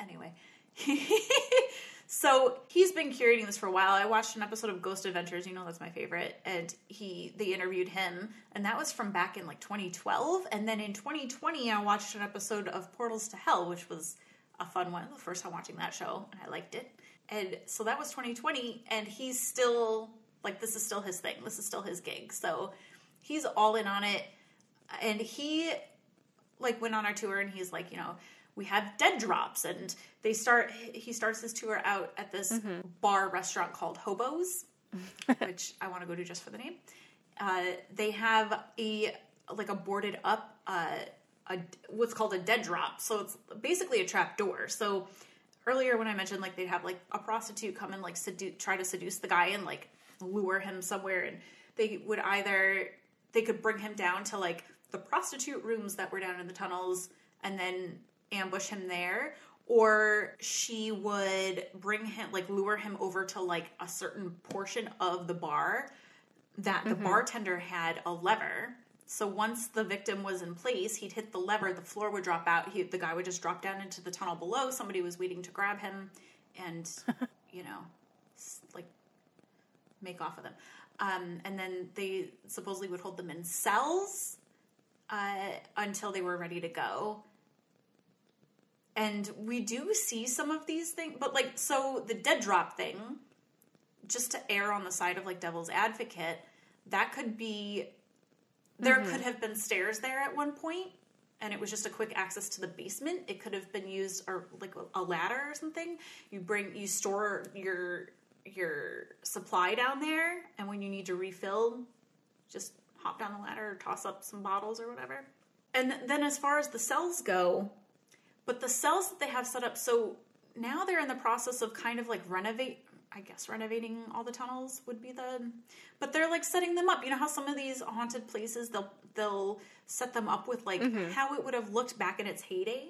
Anyway, so he's been curating this for a while. I watched an episode of Ghost Adventures. You know that's my favorite, and he they interviewed him, and that was from back in like 2012. And then in 2020, I watched an episode of Portals to Hell, which was a fun one. The first time watching that show, and I liked it. And so that was 2020, and he's still like this is still his thing. This is still his gig. So he's all in on it, and he like went on our tour and he's like, you know, we have dead drops and they start he starts his tour out at this bar restaurant called Hobos, which I want to go to just for the name. Uh, they have a like a boarded up uh, a what's called a dead drop. So it's basically a trap door. So earlier when I mentioned like they'd have like a prostitute come and like seduce try to seduce the guy and like lure him somewhere and they would either they could bring him down to like the prostitute rooms that were down in the tunnels and then ambush him there. Or she would bring him like lure him over to like a certain portion of the bar that the mm-hmm. bartender had a lever. So once the victim was in place he'd hit the lever the floor would drop out he, the guy would just drop down into the tunnel below somebody was waiting to grab him and you know like make off with them um, and then they supposedly would hold them in cells uh, until they were ready to go. And we do see some of these things but like so the dead drop thing just to err on the side of like devil's advocate that could be there could have been stairs there at one point and it was just a quick access to the basement. It could have been used or like a ladder or something. You bring you store your your supply down there and when you need to refill just hop down the ladder or toss up some bottles or whatever and then as far as the cells go but the cells that they have set up, so now they're in the process of kind of like renovate. I guess renovating all the tunnels would be the, but they're like setting them up. You know how some of these haunted places they'll they'll set them up with like mm-hmm. how it would have looked back in its heyday.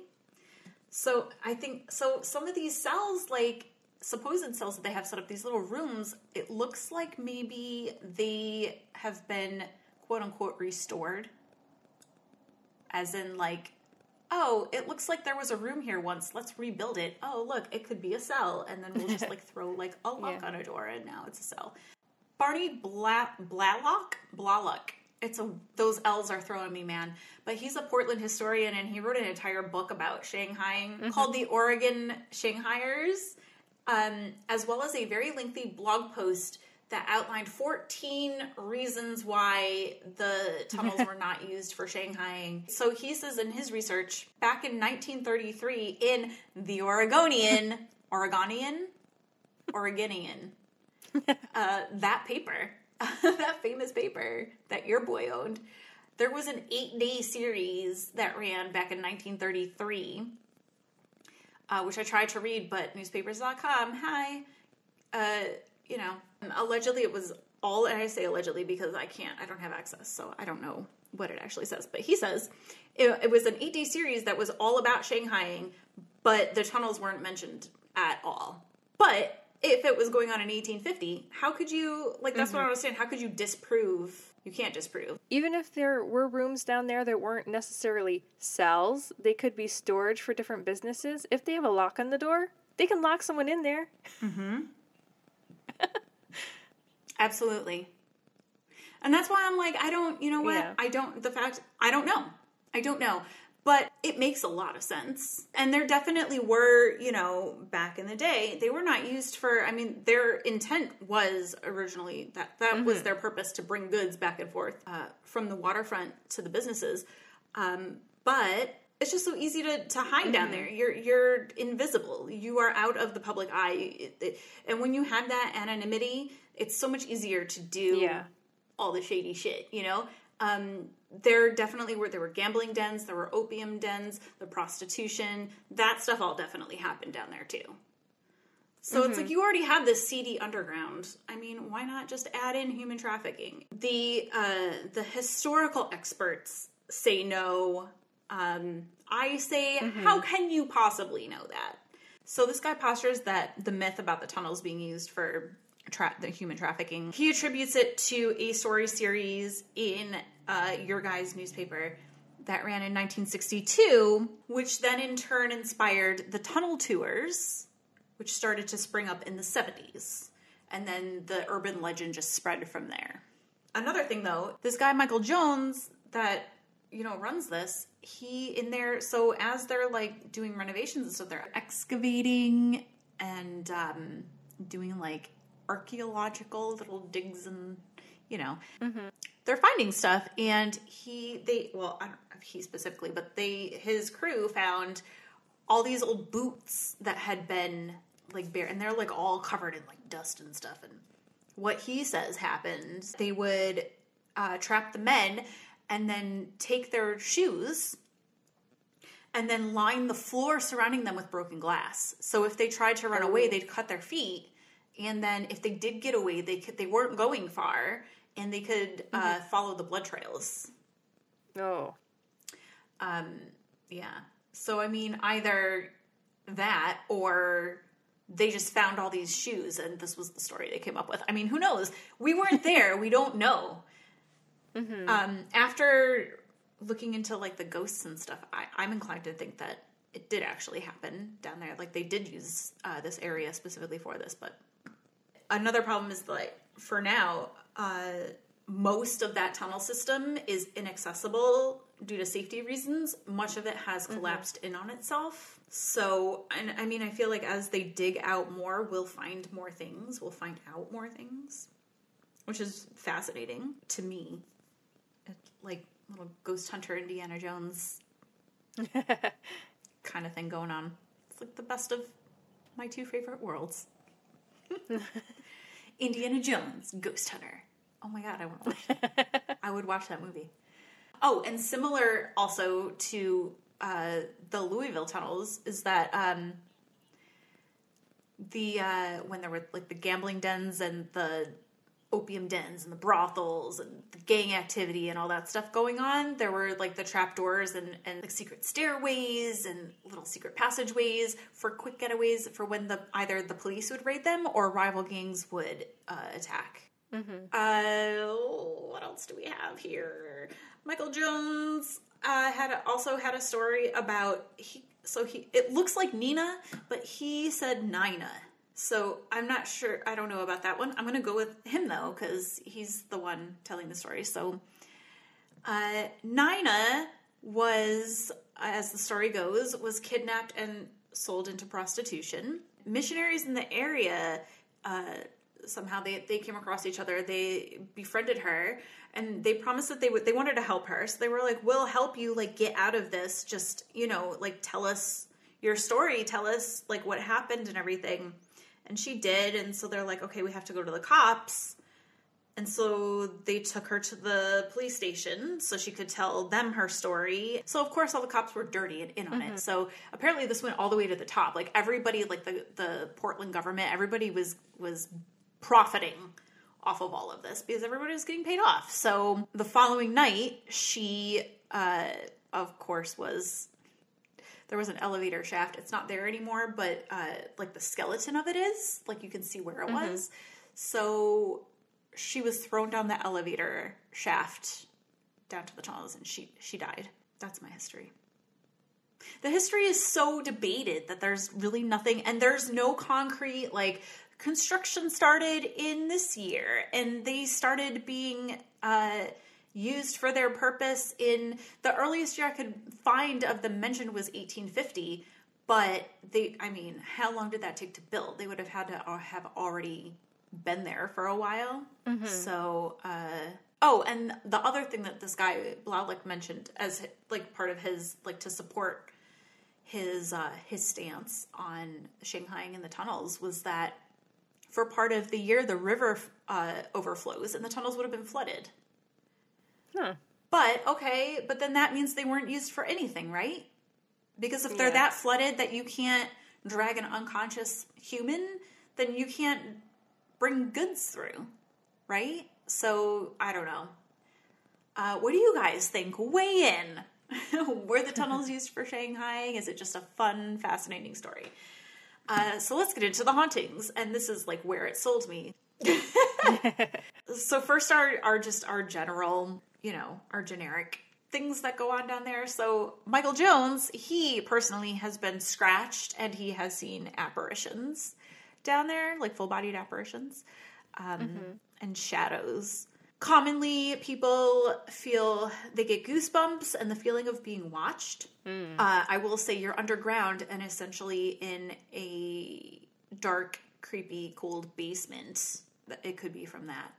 So I think so. Some of these cells, like supposed cells that they have set up, these little rooms, it looks like maybe they have been quote unquote restored, as in like oh, it looks like there was a room here once. Let's rebuild it. Oh, look, it could be a cell, and then we'll just like throw like a lock Yeah. on a door, and now it's a cell. Barney Bla- Blalock, Blalock. It's a those L's are throwing me, man. But he's a Portland historian, and he wrote an entire book about Shanghai mm-hmm. called "The Oregon Shanghaiers," um, as well as a very lengthy blog post that outlined 14 reasons why the tunnels were not used for Shanghaiing. So he says in his research, back in 1933, in the Oregonian, Oregonian, Oregonian, uh, that paper, that famous paper that your boy owned, there was an eight day series that ran back in 1933, uh, which I tried to read, but newspapers.com, hi, uh, you know, allegedly it was all, and I say allegedly because I can't, I don't have access, so I don't know what it actually says. But he says it, it was an eight day series that was all about Shanghaiing, but the tunnels weren't mentioned at all. But if it was going on in 1850, how could you, like, that's what I don't understand. How could you disprove? You can't disprove. Even if there were rooms down there that weren't necessarily cells, they could be storage for different businesses. If they have a lock on the door, they can lock someone in there. Mm-hmm. Absolutely. And that's why I'm like, I don't, you know what? Yeah. I don't, the fact, I don't know. I don't know. But it makes a lot of sense. And there definitely were, you know, back in the day, they were not used for, I mean, their intent was originally that that was their purpose to bring goods back and forth uh, from the waterfront to the businesses. Um, but it's just so easy to, to hide down there. You're you're invisible. You are out of the public eye, and when you have that anonymity, it's so much easier to do Yeah. all the shady shit. You know, um, there definitely were there were gambling dens, there were opium dens, the prostitution, that stuff all definitely happened down there too. So it's like you already have this seedy underground. I mean, why not just add in human trafficking? The uh, the historical experts say no. Um, I say, how can you possibly know that? So this guy postures that the myth about the tunnels being used for tra- the human trafficking. He attributes it to a story series in uh, your guy's newspaper that ran in 1962, which then in turn inspired the tunnel tours, which started to spring up in the 70s. And then the urban legend just spread from there. Another thing though, this guy Michael Jones that you know runs this, he in there so as they're like doing renovations and stuff, they're excavating and um doing like archaeological little digs and you know? They're finding stuff and he they well i don't know if he specifically but they his crew found all these old boots that had been like bare and they're like all covered in like dust and stuff and what he says happened they would uh, trap the men and then take their shoes and then line the floor surrounding them with broken glass. So if they tried to run away they'd cut their feet and then if they did get away they could they weren't going far and they could uh, follow the blood trails Oh. um, yeah. So I mean, either that or they just found all these shoes and this was the story they came up with. I mean, who knows? We weren't there. we don't know. Um, after looking into like the ghosts and stuff, I, I'm inclined to think that it did actually happen down there. Like they did use uh, this area specifically for this, but another problem is that for now, uh, most of that tunnel system is inaccessible due to safety reasons. Much of it has collapsed in on itself. So, and I mean, I feel like as they dig out more, we'll find more things. We'll find out more things, which is fascinating to me. It, like little ghost hunter Indiana Jones kind of thing going on. It's like the best of my two favorite worlds. Indiana Jones, Ghost Hunter. Oh my god, I want to watch that. I would watch that movie. Oh, and similar also to uh, the Louisville tunnels is that um, the uh, when there were like the gambling dens and the opium dens and the brothels and the gang activity and all that stuff going on. There were like the trapdoors and, and like secret stairways and little secret passageways for quick getaways for when the either the police would raid them or rival gangs would uh, attack. Uh, what else do we have here? Michael Jones uh, had a, also had a story about he. So he it looks like Nina, but he said Nina. So I'm not sure. I don't know about that one. I'm going to go with him though because he's the one telling the story. So uh, Nina was, as the story goes, was kidnapped and sold into prostitution. Missionaries in the area uh, somehow they, they came across each other. They befriended her and they promised that they would they wanted to help her. So they were like, "We'll help you like get out of this. Just you know, like tell us your story. Tell us like what happened and everything." And she did. And so they're like, "Okay, we have to go to the cops." And so they took her to the police station so she could tell them her story. So of course all the cops were dirty and in on it. So apparently this went all the way to the top. Like everybody, like the the Portland government, everybody was was profiting off of all of this because everybody was getting paid off. So the following night, she uh of course was there was an elevator shaft. It's not there anymore, but uh like the skeleton of it is. Like you can see where it was. So she was thrown down the elevator shaft down to the tunnels and she she died. That's my history. The history is so debated that there's really nothing and there's no concrete like construction started in this year and they started being uh used for their purpose in the earliest year I could find of them mentioned was 1850 but they I mean how long did that take to build? They would have had to uh, have already been there for a while. So uh Oh, and the other thing that this guy Blalock mentioned as like part of his like to support his uh, his stance on Shanghaiing in the tunnels was that for part of the year the river uh, overflows and the tunnels would have been flooded. Huh. But okay, but then that means they weren't used for anything, right? Because if they're Yeah. that flooded that you can't drag an unconscious human, then you can't bring goods through, right? So I don't know. Uh, what do you guys think? Weigh in. Were the tunnels used for Shanghai? Is it just a fun, fascinating story? Uh, so let's get into the hauntings, and this is like where it sold me. so first are are just our general, you know, our generic things that go on down there. So Michael Jones, he personally has been scratched and he has seen apparitions down there, like full bodied apparitions, um, and shadows. Commonly, people feel they get goosebumps and the feeling of being watched. Uh, I will say you're underground and essentially in a dark, creepy, cold basement. It could be from that.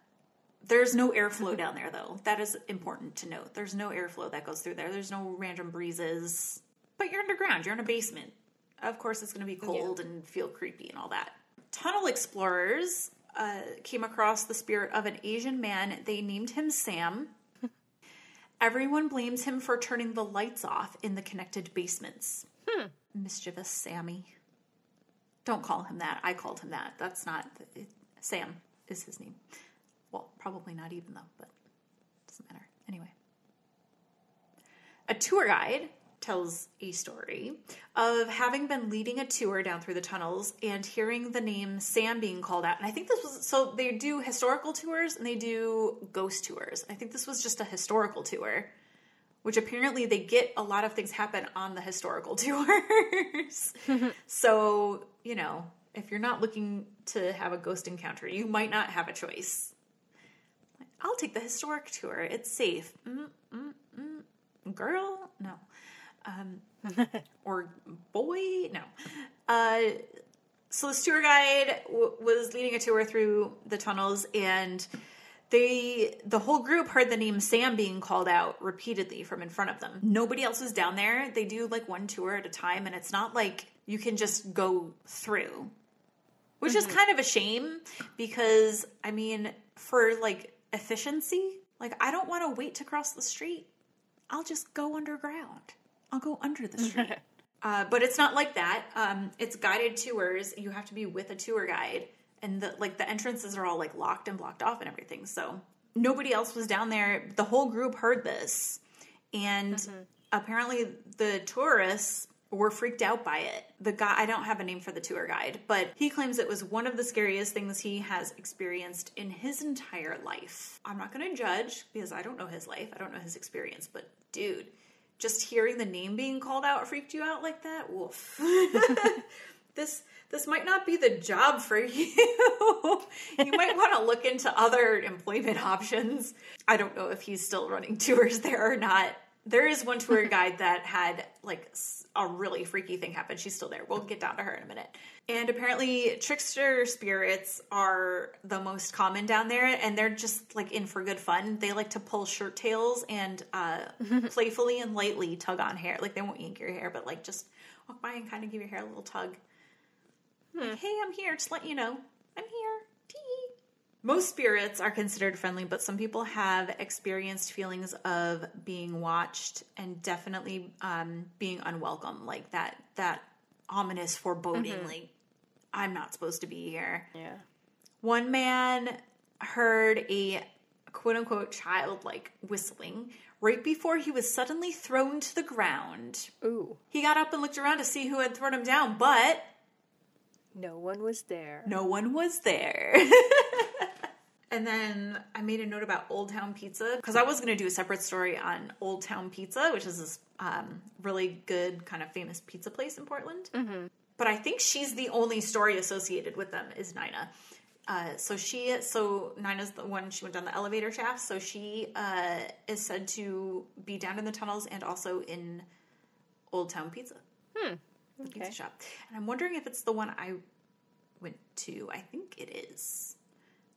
There's no airflow down there, though. That is important to note. There's no airflow that goes through there. There's no random breezes. But you're underground. You're in a basement. Of course, it's going to be cold and feel creepy and all that. Tunnel explorers uh, came across the spirit of an Asian man. They named him Sam. Everyone blames him for turning the lights off in the connected basements. Mischievous Sammy. Don't call him that. I called him that. That's not. Sam is his name. Well, probably not even though, but doesn't matter. Anyway. A tour guide tells a story of having been leading a tour down through the tunnels and hearing the name Sam being called out. And I think this was so they do historical tours and they do ghost tours. I think this was just a historical tour, which apparently they get a lot of things happen on the historical tours. so, you know, if you're not looking to have a ghost encounter, you might not have a choice. I'll take the historic tour. It's safe. Mm, mm, mm. Girl, no. Um, or boy, no. Uh, so this tour guide w- was leading a tour through the tunnels, and they the whole group heard the name Sam being called out repeatedly from in front of them. Nobody else was down there. They do like one tour at a time, and it's not like you can just go through which is kind of a shame because I mean, for like efficiency, like I don't want to wait to cross the street. I'll just go underground. I'll go under the street. uh, but it's not like that. Um, it's guided tours. You have to be with a tour guide, and the like the entrances are all like locked and blocked off and everything. So nobody else was down there. The whole group heard this, and apparently the tourists were freaked out by it. The guy, I don't have a name for the tour guide, but he claims it was one of the scariest things he has experienced in his entire life. I'm not going to judge because I don't know his life, I don't know his experience, but dude, just hearing the name being called out freaked you out like that? Woof. this this might not be the job for you. you might want to look into other employment options. I don't know if he's still running tours there or not. There is one tour guide that had like a really freaky thing happen. She's still there. We'll get down to her in a minute. And apparently, trickster spirits are the most common down there, and they're just like in for good fun. They like to pull shirt tails and uh, playfully and lightly tug on hair. Like they won't yank your hair, but like just walk by and kind of give your hair a little tug. Like, hey, I'm here. Just let you know. I'm here. Most spirits are considered friendly, but some people have experienced feelings of being watched and definitely um, being unwelcome, like that that ominous foreboding, like I'm not supposed to be here. Yeah. One man heard a quote unquote child like whistling right before he was suddenly thrown to the ground. Ooh. He got up and looked around to see who had thrown him down, but No one was there. no one was there. and then I made a note about Old Town Pizza because I was going to do a separate story on Old Town Pizza, which is this um, really good, kind of famous pizza place in Portland. Mm-hmm. But I think she's the only story associated with them is Nina. Uh, so she, so Nina's the one she went down the elevator shaft. So she uh, is said to be down in the tunnels and also in Old Town Pizza the pizza shop. And I'm wondering if it's the one I went to. I think it is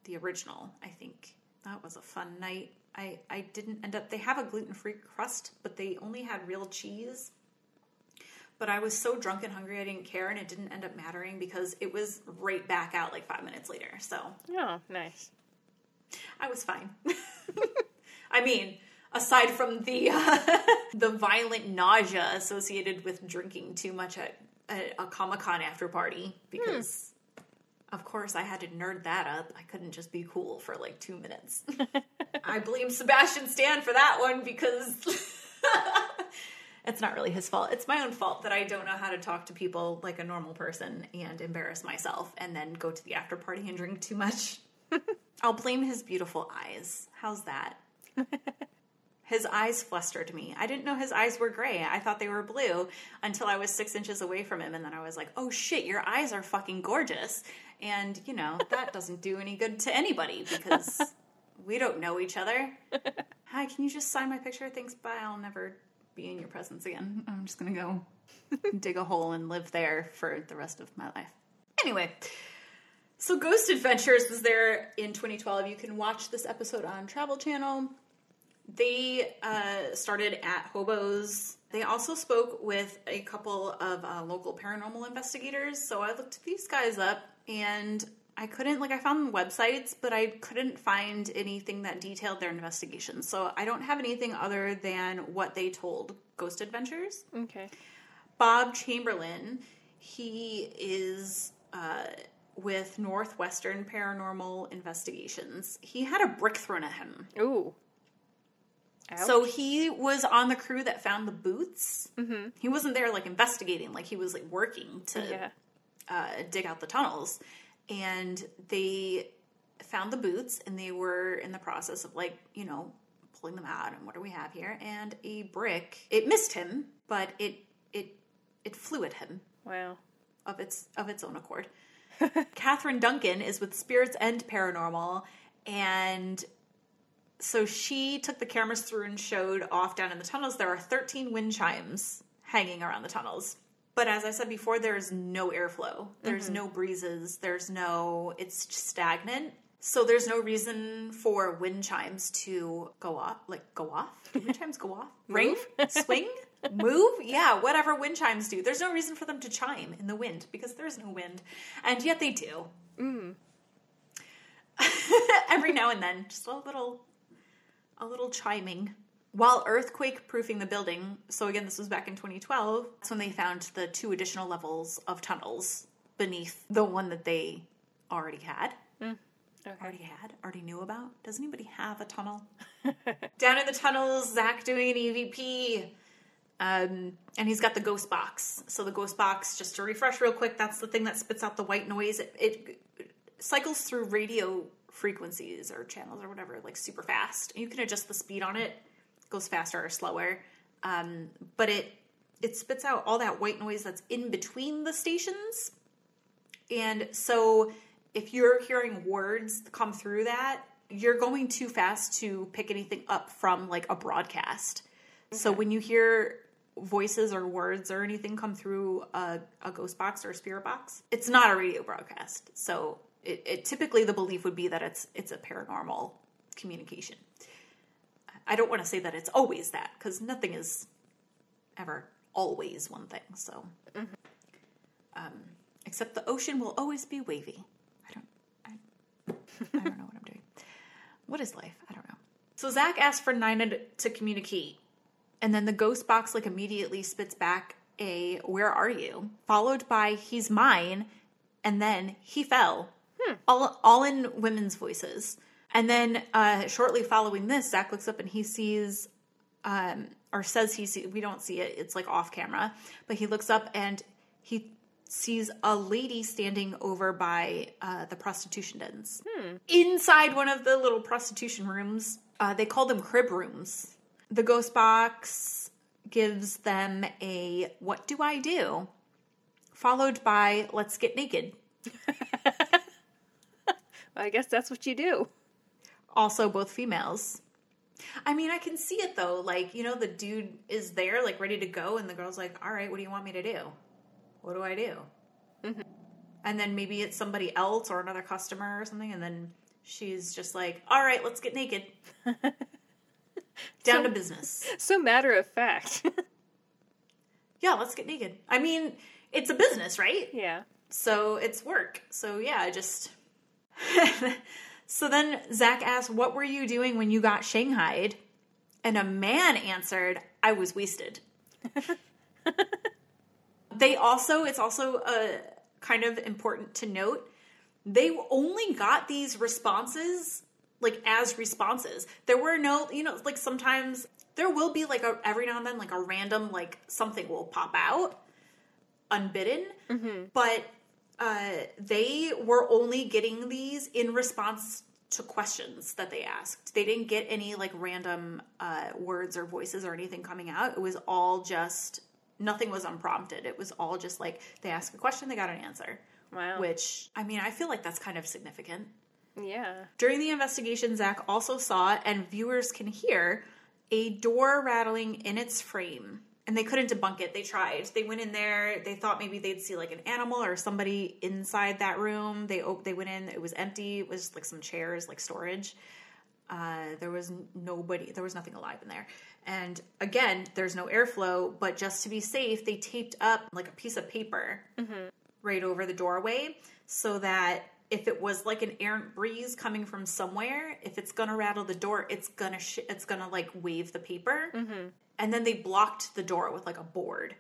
the original. I think that was a fun night. I I didn't end up. They have a gluten free crust, but they only had real cheese. But I was so drunk and hungry, I didn't care, and it didn't end up mattering because it was right back out like five minutes later. So Oh, nice. I was fine. I mean, aside from the uh, the violent nausea associated with drinking too much at, at a Comic Con after party, because of course I had to nerd that up. I couldn't just be cool for like two minutes. I blame Sebastian Stan for that one because it's not really his fault. It's my own fault that I don't know how to talk to people like a normal person and embarrass myself and then go to the after party and drink too much. I'll blame his beautiful eyes. How's that? His eyes flustered me. I didn't know his eyes were gray. I thought they were blue until I was six inches away from him. And then I was like, oh shit, your eyes are fucking gorgeous. And, you know, that doesn't do any good to anybody because we don't know each other. Hi, can you just sign my picture? Thanks, bye. I'll never be in your presence again. I'm just gonna go dig a hole and live there for the rest of my life. Anyway, so Ghost Adventures was there in 2012. You can watch this episode on Travel Channel. They uh, started at Hobos. They also spoke with a couple of uh, local paranormal investigators. So I looked these guys up and I couldn't, like, I found websites, but I couldn't find anything that detailed their investigations. So I don't have anything other than what they told Ghost Adventures. Okay. Bob Chamberlain, he is uh, with Northwestern Paranormal Investigations. He had a brick thrown at him. Ooh. Ouch. So he was on the crew that found the boots. Mm-hmm. He wasn't there like investigating, like he was like working to yeah. uh, dig out the tunnels. And they found the boots and they were in the process of like, you know, pulling them out and what do we have here? And a brick. It missed him, but it it it flew at him Wow. of its of its own accord. Catherine Duncan is with Spirits and Paranormal, and so she took the cameras through and showed off down in the tunnels. There are 13 wind chimes hanging around the tunnels. But as I said before, there's no airflow. There's mm-hmm. no breezes. There's no, it's stagnant. So there's no reason for wind chimes to go off, like go off. Do wind chimes go off? Ring? Swing? Move? Yeah, whatever wind chimes do. There's no reason for them to chime in the wind because there's no wind. And yet they do. Mm. Every now and then, just a little a little chiming. While earthquake proofing the building, so again, this was back in 2012, that's when they found the two additional levels of tunnels beneath the one that they already had. Okay. Already had, already knew about. Does anybody have a tunnel? Down in the tunnels, Zach doing an EVP. Um, and he's got the ghost box. So the ghost box, just to refresh real quick, that's the thing that spits out the white noise. It, it cycles through radio frequencies or channels or whatever, like super fast. You can adjust the speed on it; it goes faster or slower. Um, but it it spits out all that white noise that's in between the stations. And so, if you're hearing words come through that, you're going too fast to pick anything up from like a broadcast. So when you hear voices or words or anything come through a, a ghost box or a spirit box, it's not a radio broadcast. So it, it typically the belief would be that it's it's a paranormal communication. I don't want to say that it's always that because nothing is ever always one thing. So, um, except the ocean will always be wavy. I don't. I, I don't know what I'm doing. What is life? I don't know. So Zach asked for Nina to communicate, and then the ghost box like immediately spits back a "Where are you?" followed by "He's mine," and then he fell. All all in women's voices. And then uh, shortly following this, Zach looks up and he sees, um, or says he sees. We don't see it; it's like off camera. But he looks up and he sees a lady standing over by uh, the prostitution dens. Inside one of the little prostitution rooms, uh, they call them crib rooms. The ghost box gives them a "What do I do?" followed by "Let's get naked." I guess that's what you do. also both females. I mean, I can see it though. Like, you know, the dude is there, like, ready to go, and the girl's like, all right, what do you want me to do? What do I do? Mm-hmm. And then maybe it's somebody else or another customer or something, and then she's just like, all right, let's get naked. Down So- to business. So matter of fact. Yeah, let's get naked. I mean, it's a business, right? yeah. So it's work. So yeah, I just. so then Zach asked, What were you doing when you got shanghaied? And a man answered, I was wasted. they also, it's also a kind of important to note, they only got these responses like as responses. There were no, you know, like sometimes there will be like a every now and then like a random like something will pop out unbidden, mm-hmm. but uh, they were only getting these in response to questions that they asked. They didn't get any like random uh, words or voices or anything coming out. It was all just nothing was unprompted. It was all just like they asked a question, they got an answer. Wow. Which I mean, I feel like that's kind of significant. Yeah. During the investigation, Zach also saw, and viewers can hear, a door rattling in its frame. And they couldn't debunk it. They tried. They went in there. They thought maybe they'd see like an animal or somebody inside that room. They op- they went in. It was empty. It was like some chairs, like storage. Uh, there was nobody. There was nothing alive in there. And again, there's no airflow. But just to be safe, they taped up like a piece of paper right over the doorway so that if it was like an errant breeze coming from somewhere, if it's gonna rattle the door, it's gonna sh- it's gonna like wave the paper, and then they blocked the door with like a board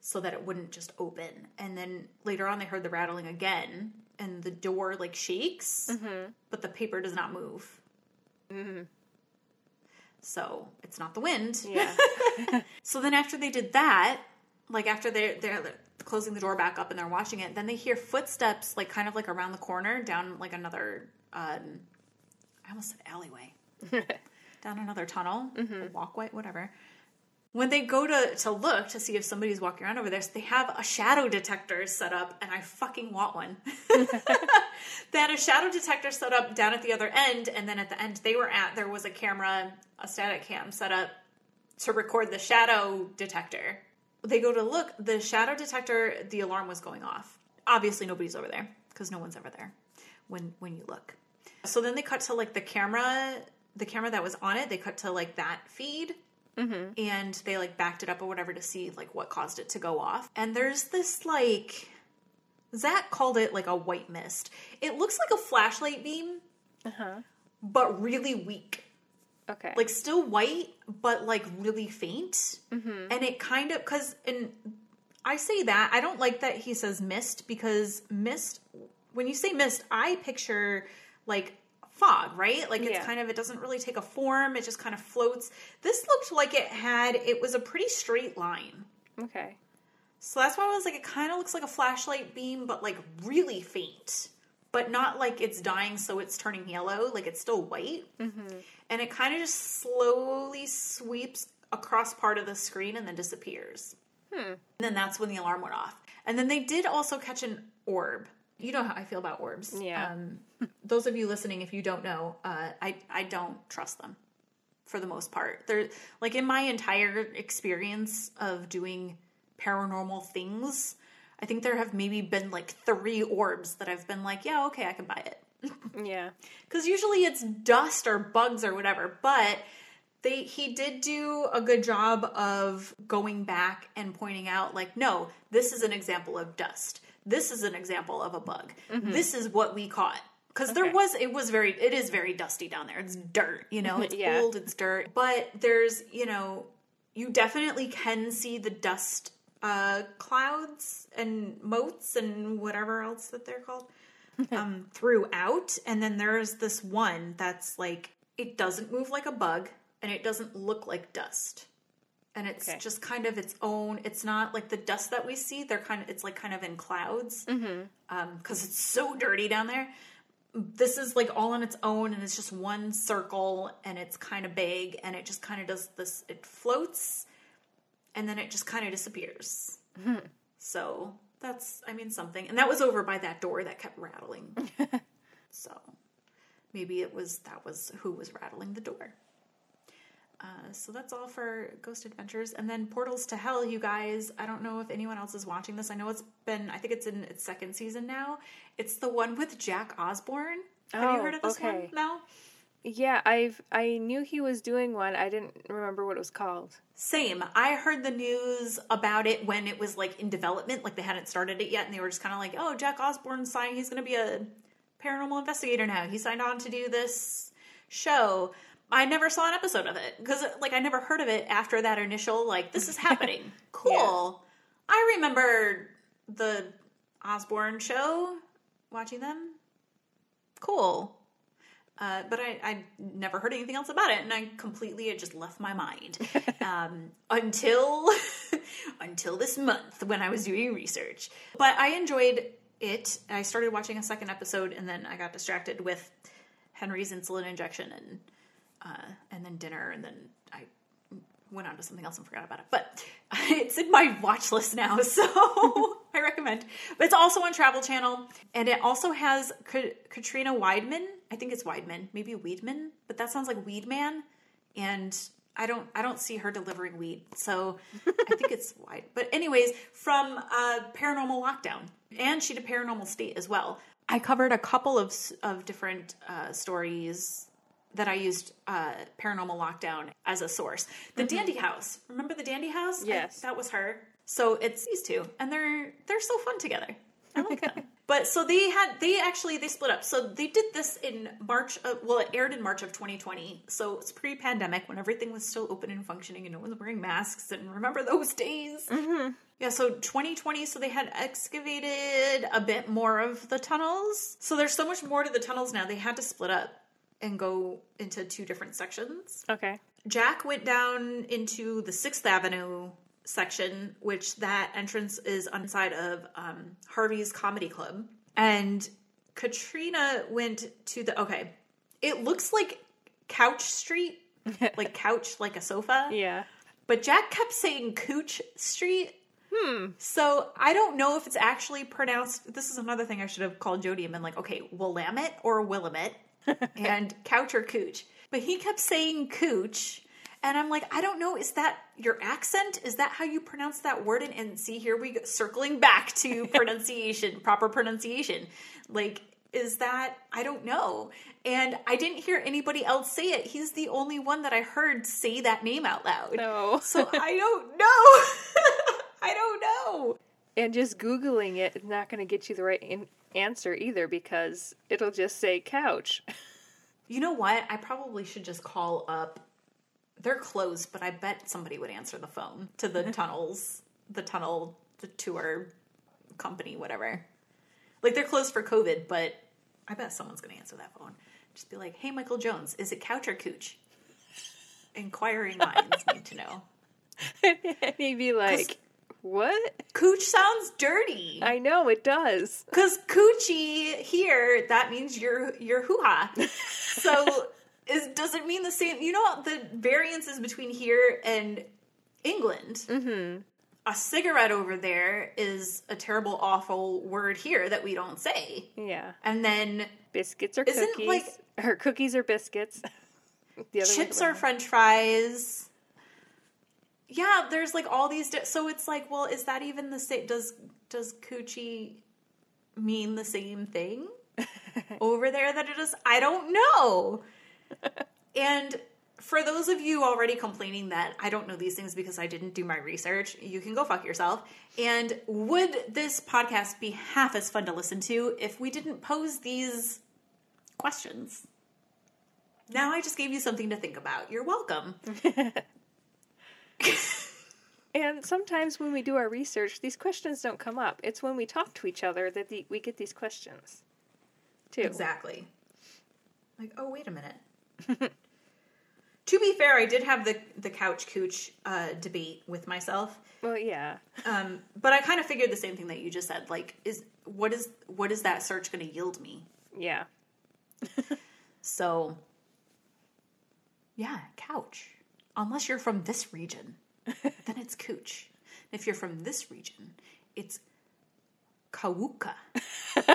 so that it wouldn't just open. And then later on, they heard the rattling again, and the door like shakes, mm-hmm. but the paper does not move. Mm-hmm. So it's not the wind. Yeah. So then after they did that, like after they're they're closing the door back up and they're watching it, then they hear footsteps like kind of like around the corner down like another um I almost said alleyway. down another tunnel, a walkway, whatever. When they go to to look to see if somebody's walking around over there, they have a shadow detector set up, and I fucking want one. they had a shadow detector set up down at the other end, and then at the end they were at, there was a camera, a static cam set up to record the shadow detector. They go to look, the shadow detector, the alarm was going off. Obviously, nobody's over there because no one's ever there when when you look. So then they cut to like the camera, the camera that was on it. They cut to like that feed, and they like backed it up or whatever to see like what caused it to go off. And there's this like Zach called it like a white mist. It looks like a flashlight beam, Uh huh. but really weak Okay. like still white but like really faint and it kind of because and i say that i don't like that he says mist because mist when you say mist i picture like fog right like it's Yeah. kind of it doesn't really take a form it just kind of floats this looked like it had it was a pretty straight line okay. so that's why i was like it kind of looks like a flashlight beam but like really faint but not like it's dying so it's turning yellow like it's still white mm-hmm. and it kind of just slowly sweeps across part of the screen and then disappears. Hmm. And then that's when the alarm went off. And then they did also catch an orb. You know how I feel about orbs. Yeah. Um, those of you listening, if you don't know, uh, I I don't trust them for the most part. They're like in my entire experience of doing paranormal things. I think there have maybe been like three orbs that I've been like, yeah, okay, I can buy it Yeah. because usually it's dust or bugs or whatever but they he did do a good job of going back and pointing out like no this is an example of dust this is an example of a bug this is what we caught because there was it was very it is very dusty down there it's dirt you know it's Yeah. cold it's dirt but there's you know you definitely can see the dust uh clouds and motes and whatever else that they're called um, throughout. And then there's this one that's like, it doesn't move like a bug and it doesn't look like dust. And it's Okay. just kind of its own, it's not like the dust that we see. They're kind of, it's like kind of in clouds mm-hmm. um, because it's so dirty down there. This is like all on its own and it's just one circle and it's kind of big and it just kind of does this, it floats and then it just kind of disappears. Mm-hmm. So that's, I mean, something. And that was over by that door that kept rattling. so maybe it was, that was who was rattling the door. Uh, so that's all for Ghost Adventures. And then Portals to Hell, you guys. I don't know if anyone else is watching this. I know it's been, I think it's in its second season now. It's the one with Jack Osbourne. Have you Oh, heard of this okay. one, Mel? Yeah, I've I knew he was doing one. I didn't remember what it was called. Same. I heard the news about it when it was like in development, like they hadn't started it yet, and they were just kind of like, "Oh, Jack Osbourne signed. He's going to be a paranormal investigator now. He signed on to do this show." I never saw an episode of it because, like, I never heard of it after that initial like, "This is happening." cool. I remember the Osbourne show, watching them. Cool. Uh, but I, I never heard anything else about it, and I completely it just left my mind um, until until this month when I was doing research. But I enjoyed it. I started watching a second episode, and then I got distracted with Henry's insulin injection and uh, and then dinner, and then I went on to something else and forgot about it. But it's in my watch list now, so I recommend. But it's also on Travel Channel, and it also has Ka- Katrina Weidman. I think it's Weidman, maybe Weedman, but that sounds like Weedman, and I don't I don't see her delivering weed, so I think it's Wide. But anyways, from uh, Paranormal Lockdown, and she did Paranormal State as well. I covered a couple of of different uh, stories that I used uh, Paranormal Lockdown as a source. The Dandy House, remember the Dandy House? I- Yes. that was her. So it's these two, and they're they're so fun together. I like them. But so they had they actually they split up. So they did this in March. Of, well, it aired in March of 2020. So it's pre-pandemic when everything was still open and functioning, and no one's wearing masks. And remember those days? Mm-hmm. Yeah. So 2020. So they had excavated a bit more of the tunnels. So there's so much more to the tunnels now. They had to split up and go into two different sections. Okay. Jack went down into the Sixth Avenue section, which that entrance is on the side of um, Harvey's Comedy Club, and Katrina went to the okay. It looks like Couch Street, like couch, like a sofa. Yeah. But Jack kept saying Cooch Street. Hmm. So I don't know if it's actually pronounced. This is another thing I should have called Jody and been like, okay, Willamette or Willamette, and couch or cooch. But he kept saying cooch, and I'm like, I don't know. Is that your accent? Is that how you pronounce that word? And, and see, here we go, circling back to pronunciation, proper pronunciation. Like, is that I don't know. And I didn't hear anybody else say it. He's the only one that I heard say that name out loud. No. So I don't know. I don't know. And just Googling it is not going to get you the right in- answer either because it'll just say couch. You know what? I probably should just call up. They're closed, but I bet somebody would answer the phone to the tunnels, the tunnel, the tour company, whatever. Like they're closed for COVID, but I bet someone's going to answer that phone. Just be like, "Hey, Michael Jones, is it couch or cooch?" Inquiring minds need to know. and he'd be like, What? Cooch sounds dirty. I know it does. Because coochie here, that means your your hoo ha. So is does it mean the same? You know the variances between here and England. Mm-hmm. A cigarette over there is a terrible, awful word here that we don't say. Yeah. And then Biscuits or Isn't, cookies. like- or cookies or biscuits. the other chips are. French fries. Yeah, there's like all these. Di- so it's like, well, is that even the same? Does does coochie mean the same thing over there that it is? I don't know. and for those of you already complaining that I don't know these things because I didn't do my research, you can go fuck yourself. And would this podcast be half as fun to listen to if we didn't pose these questions? Now I just gave you something to think about. You're welcome. And sometimes when we do our research, these questions don't come up. It's when we talk to each other that the, we get these questions, too. Exactly. Like, oh, wait a minute. to be fair, I did have the the couch cooch uh, debate with myself, Well, yeah. um, but I kind of figured the same thing that you just said. Like, is what is what is that search going to yield me? Yeah. So, yeah, couch. Unless you're from this region, then it's cooch. If you're from this region, it's kawuka.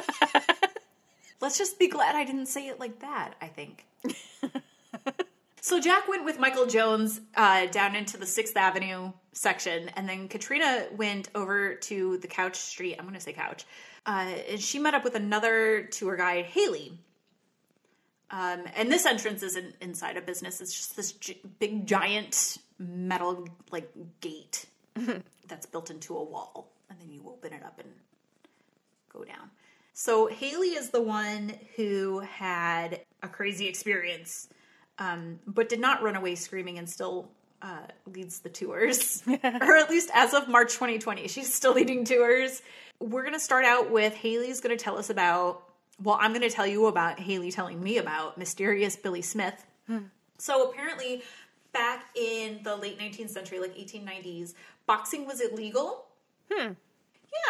Let's just be glad I didn't say it like that, I think. so Jack went with Michael Jones uh, down into the 6th Avenue section, and then Katrina went over to the Couch Street. I'm going to say Couch. Uh, and she met up with another tour guide, Haley Um, and this entrance isn't inside a business; it's just this gi- big, giant metal like gate that's built into a wall, and then you open it up and go down. So Haley is the one who had a crazy experience, um, but did not run away screaming and still uh, leads the tours, or at least as of March 2020, she's still leading tours. We're going to start out with Haley's going to tell us about. Well, I'm going to tell you about Haley telling me about mysterious Billy Smith. So apparently, back in the late 19th century, like 1890s, boxing was illegal. Hmm.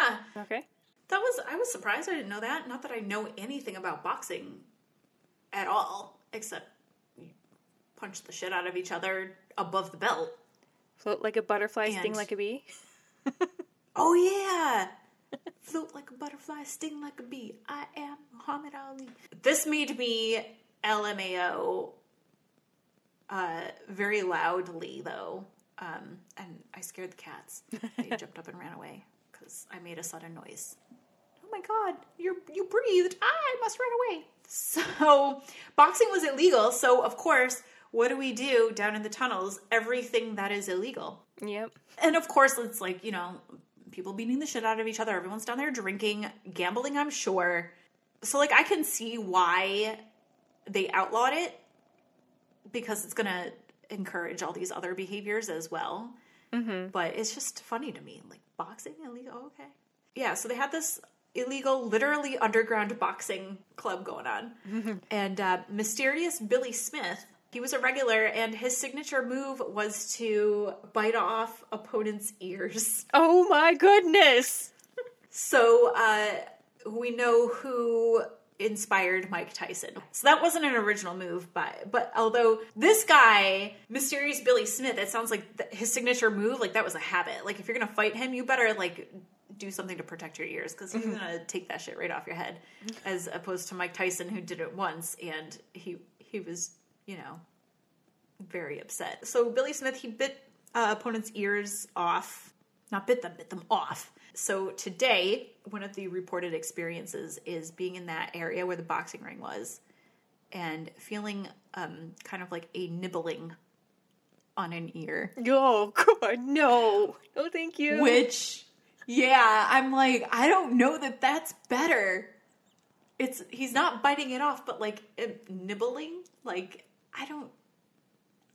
Yeah, Okay. that was I was surprised I didn't know that. Not that I know anything about boxing at all, except punch the shit out of each other above the belt. Float like a butterfly, sting like a bee. Oh yeah. Float like a butterfly, sting like a bee. I am Muhammad Ali. This made me LMAO uh, very loudly though. Um, and I scared the cats. They jumped up and ran away because I made a sudden noise. Oh my god, you you breathed. I must run away. So boxing was illegal. So of course, what do we do down in the tunnels? Everything that is illegal. Yep. And of course, it's like, you know, people beating the shit out of each other. Everyone's down there drinking, gambling, I'm sure. So, like, I can see why they outlawed it because it's going to encourage all these other behaviors as well. Mm-hmm. But it's just funny to me. Like, boxing illegal? Oh, okay. Yeah, so they had this illegal, literally underground boxing club going on. And uh, mysterious Billy Smith, he was a regular, and his signature move was to bite off opponents' ears. Oh my goodness. So uh, we know who inspired Mike Tyson. So that wasn't an original move, but but although this guy, mysterious Billy Smith, it sounds like th- his signature move, like that was a habit. Like if you're gonna fight him, you better like do something to protect your ears because he's gonna take that shit right off your head, as opposed to Mike Tyson who did it once and he he was you know very upset. So Billy Smith he bit uh, opponents' ears off, not bit them, bit them off. So today, one of the reported experiences is being in that area where the boxing ring was, and feeling um, kind of like a nibbling on an ear. Oh god, no. No, thank you. Which, yeah, I'm like, I don't know that that's better. It's he's not biting it off, but like nibbling. Like I don't.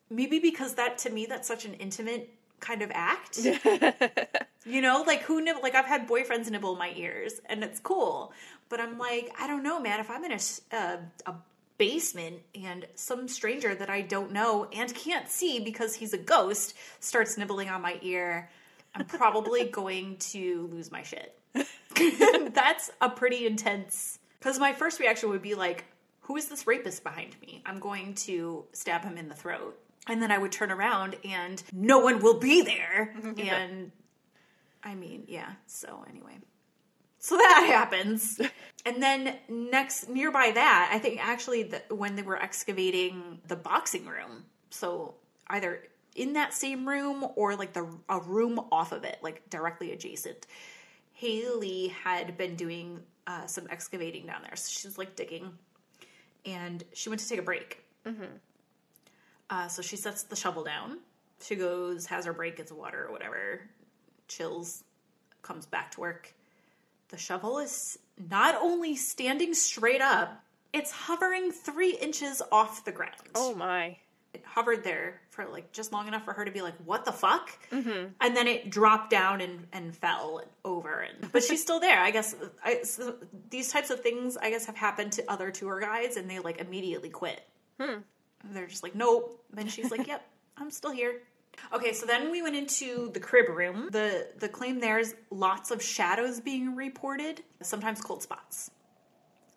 Maybe because that to me that's such an intimate kind of act. you know, like who nibble? Like I've had boyfriends nibble my ears, and it's cool. But I'm like, I don't know, man. If I'm in a uh, a basement and some stranger that I don't know and can't see because he's a ghost starts nibbling on my ear, I'm probably going to lose my shit. That's a pretty intense. Because my first reaction would be like, who is this rapist behind me? I'm going to stab him in the throat. And then I would turn around and no one will be there. And I mean, yeah. So anyway. So that happens. And then next, nearby that, I think actually the, when they were excavating the boxing room, so either in that same room or like the a room off of it, like directly adjacent, Haley had been doing uh, some excavating down there. So she's like digging, and she went to take a break. Uh, so she sets the shovel down. She goes, has her break, gets water or whatever, chills, comes back to work. The shovel is not only standing straight up, it's hovering three inches off the ground. Oh my. It hovered there for like just long enough for her to be like, "What the fuck?" Mm-hmm. And then it dropped down and, and fell over. And but she's still there. I guess I, so these types of things, I guess, have happened to other tour guides, and they like immediately quit. Hmm. They're just like, "Nope." Then she's like, "Yep, I'm still here." Okay, so then we went into the crib room. The the claim there is lots of shadows being reported, sometimes cold spots.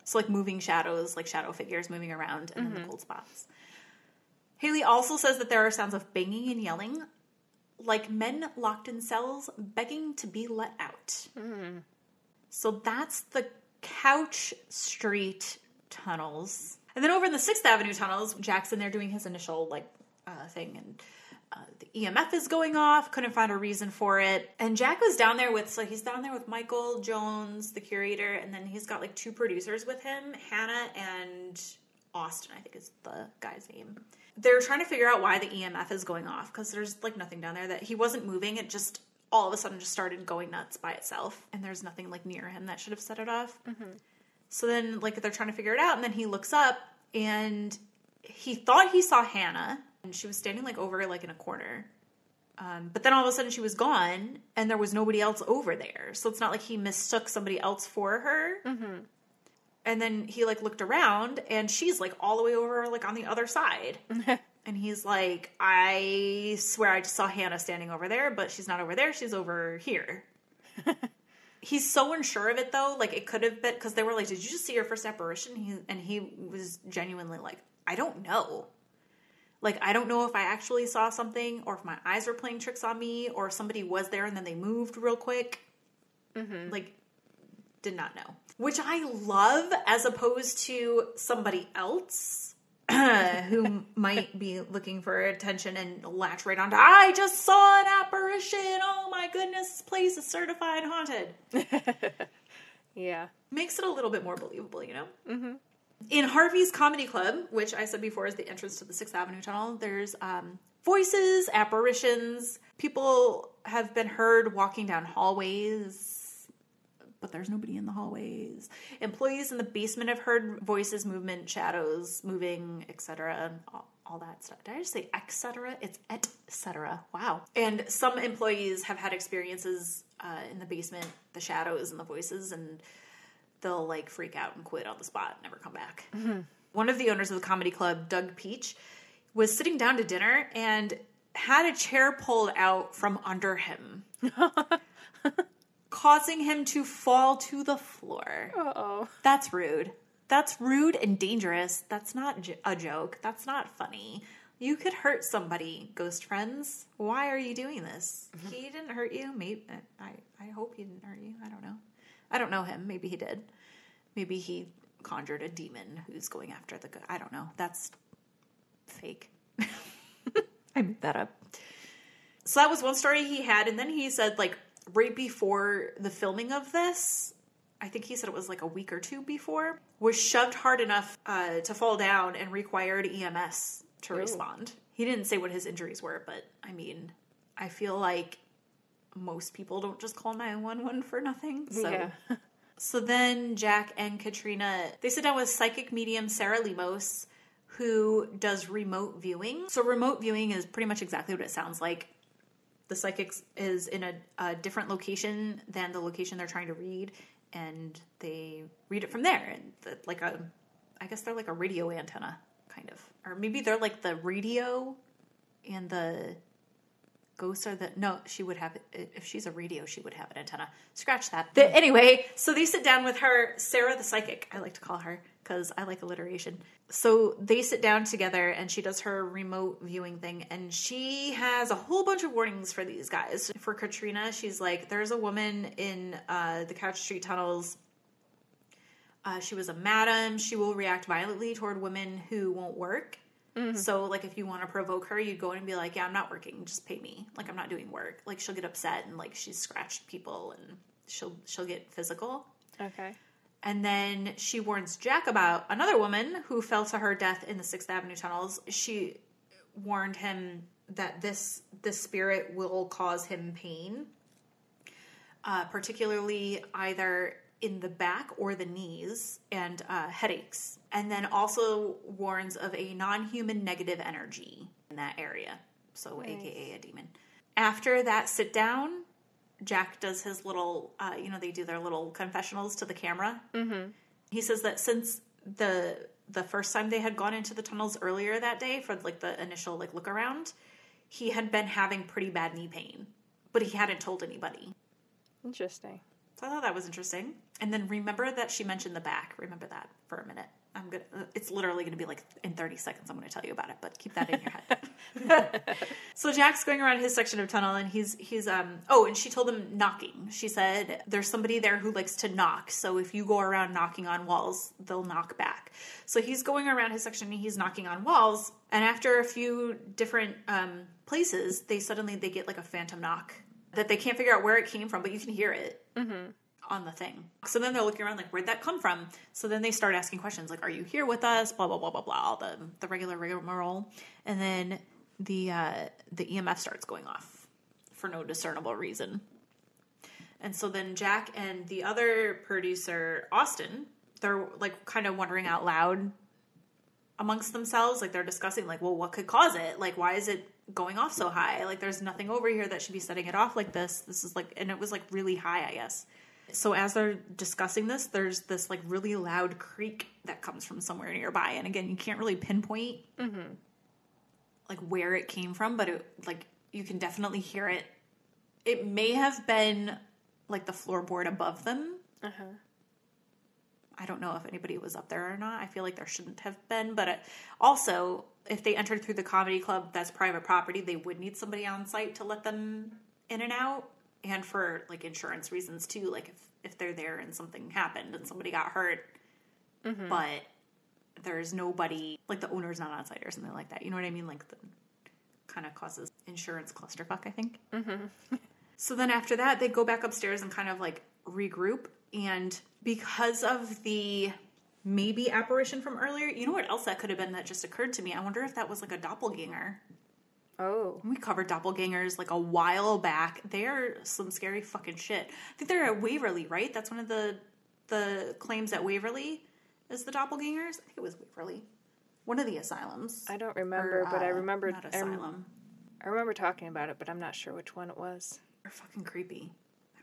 So like moving shadows, like shadow figures moving around, and then the mm-hmm. cold spots. Haley also says that there are sounds of banging and yelling, like men locked in cells begging to be let out. So that's the Couch Street tunnels. And then over in the Sixth Avenue tunnels, Jackson there doing his initial like uh, thing, and uh, the EMF is going off. Couldn't find a reason for it. And Jack was down there with so he's down there with Michael Jones, the curator, and then he's got like two producers with him, Hannah and Austin, I think is the guy's name. They're trying to figure out why the EMF is going off because there's like nothing down there that he wasn't moving. It just all of a sudden just started going nuts by itself, and there's nothing like near him that should have set it off. So then, like, they're trying to figure it out, and then he looks up and he thought he saw Hannah, and she was standing like over like in a corner. Um, but then all of a sudden she was gone, and there was nobody else over there. So it's not like he mistook somebody else for her. Mm-hmm. And then he like looked around, and she's like all the way over like on the other side. and he's like, "I swear I just saw Hannah standing over there, but she's not over there. She's over here." he's so unsure of it though. Like it could have been because they were like, "Did you just see your first apparition?" He, and he was genuinely like, "I don't know." Like I don't know if I actually saw something, or if my eyes were playing tricks on me, or somebody was there and then they moved real quick. Mm-hmm. Like, did not know. Which I love, as opposed to somebody else who might be looking for attention and latch right onto. I just saw an apparition. Oh my goodness, this place is certified haunted. Yeah. makes it a little bit more believable, you know? Mm-hmm. In Harvey's Comedy Club, which I said before is the entrance to the Sixth Avenue Tunnel, there's um, voices, apparitions. People have been heard walking down hallways, but there's nobody in the hallways. Employees in the basement have heard voices, movement, shadows moving, etc. All, all that stuff. Did I just say etc.? It's etc. Wow. And some employees have had experiences uh, in the basement, the shadows and the voices, and they'll like freak out and quit on the spot never come back. One of the owners of the comedy club, Doug Peach, was sitting down to dinner and had a chair pulled out from under him, causing him to fall to the floor. Uh oh. That's rude. That's rude and dangerous. That's not j- a joke. That's not funny. You could hurt somebody, ghost friends. Why are you doing this? He didn't hurt you. Maybe I. I hope he didn't hurt you. I don't know. I don't know him. Maybe he did. Maybe he conjured a demon who's going after the. go- I don't know. That's fake. I made that up. So that was one story he had, and then he said like right before the filming of this, I think he said it was like a week or two before, was shoved hard enough uh, to fall down and required EMS to respond. He didn't say what his injuries were, but I mean, I feel like most people don't just call 911 for nothing. So Yeah. so then Jack and Katrina, they sit down with psychic medium Sarah Lemos, who does remote viewing. So remote viewing is pretty much exactly what it sounds like. The psychic is in a, a different location than the location they're trying to read, and they read it from there. And the, like a, I guess they're like a radio antenna, kind of, or maybe they're like the radio and the ghosts are the no she would have if she's a radio she would have an antenna. Scratch that. The, anyway so they sit down with her sarah the psychic i like to call her because i like alliteration so they sit down together and she does her remote viewing thing and she has a whole bunch of warnings for these guys for katrina she's like there's a woman in uh, the couch street tunnels uh, she was a madam she will react violently toward women who won't work so, like, if you want to provoke her, you'd go in and be like, "Yeah, I'm not working. Just pay me. Like, I'm not doing work." Like, she'll get upset and like she's scratched people and she'll she'll get physical. Okay. And then she warns Jack about another woman who fell to her death in the Sixth Avenue tunnels. She warned him that this this spirit will cause him pain, uh, particularly either in the back or the knees and uh, headaches. And then also warns of a non-human negative energy in that area, so AKA a demon. After that sit down, Jack does his little, uh, you know, they do their little confessionals to the camera. Mm-hmm. He says that since the the first time they had gone into the tunnels earlier that day for like the initial like look around, he had been having pretty bad knee pain, but he hadn't told anybody. Interesting. So I thought that was interesting. And then remember that she mentioned the back. Remember that for a minute. I'm gonna. uh, It's literally gonna be like in 30 seconds. I'm gonna tell you about it, but keep that in your head. so Jack's going around his section of tunnel, and he's he's um. Oh, and she told him knocking. She said there's somebody there who likes to knock. So if you go around knocking on walls, they'll knock back. So he's going around his section, and he's knocking on walls. And after a few different um, places, they suddenly they get like a phantom knock that they can't figure out where it came from, but you can hear it on the thing. So then they're looking around like, where'd that come from? So then they start asking questions like, are you here with us? Blah blah blah blah blah. All the the regular rigmarole, and then the uh, the EMF starts going off for no discernible reason. And so then Jack and the other producer, Austin, they're like kind of wondering out loud amongst themselves. Like they're discussing, like, well, what could cause it? Like, why is it going off so high? Like, there's nothing over here that should be setting it off like this. This is like, and it was like really high, I guess. So as they're discussing this, there's this like really loud creak that comes from somewhere nearby. And again, you can't really pinpoint like where it came from, but it like you can definitely hear it. It may have been like the floorboard above them. Uh-huh. I don't know if anybody was up there or not. I feel like there shouldn't have been, but it, also if they entered through the comedy club, that's private property. They would need somebody on site to let them in and out, and for like insurance reasons too. Like if if they're there and something happened and somebody got hurt, mm-hmm. but there's nobody like the owner's not on site or something like that. You know what I mean? Like the kind of causes insurance clusterfuck. I think. Mm-hmm. So then after that, they go back upstairs and kind of like regroup. And because of the maybe apparition from earlier, you know what else that could have been that just occurred to me? I wonder if that was like a doppelganger. Oh. We covered doppelgangers like a while back. They're some scary fucking shit. I think they're at Waverly, right? That's one of the the claims at Waverly is the doppelgangers. I think it was Waverly. One of the asylums. I don't remember, Or, but I uh, remember not I, asylum. I remember talking about it, but I'm not sure which one it was. They're fucking creepy.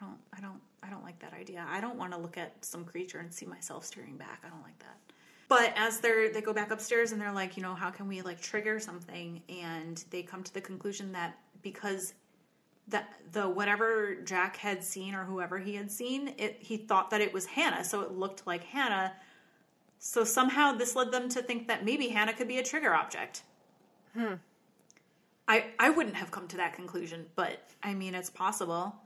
I don't I don't I don't like that idea. I don't want to look at some creature and see myself staring back. I don't like that. But as they're they go back upstairs and they're like, you know, how can we like trigger something? And they come to the conclusion that because that the whatever Jack had seen or whoever he had seen, it he thought that it was Hannah, so it looked like Hannah. So somehow this led them to think that maybe Hannah could be a trigger object. Hmm. I I wouldn't have come to that conclusion, but I mean it's possible.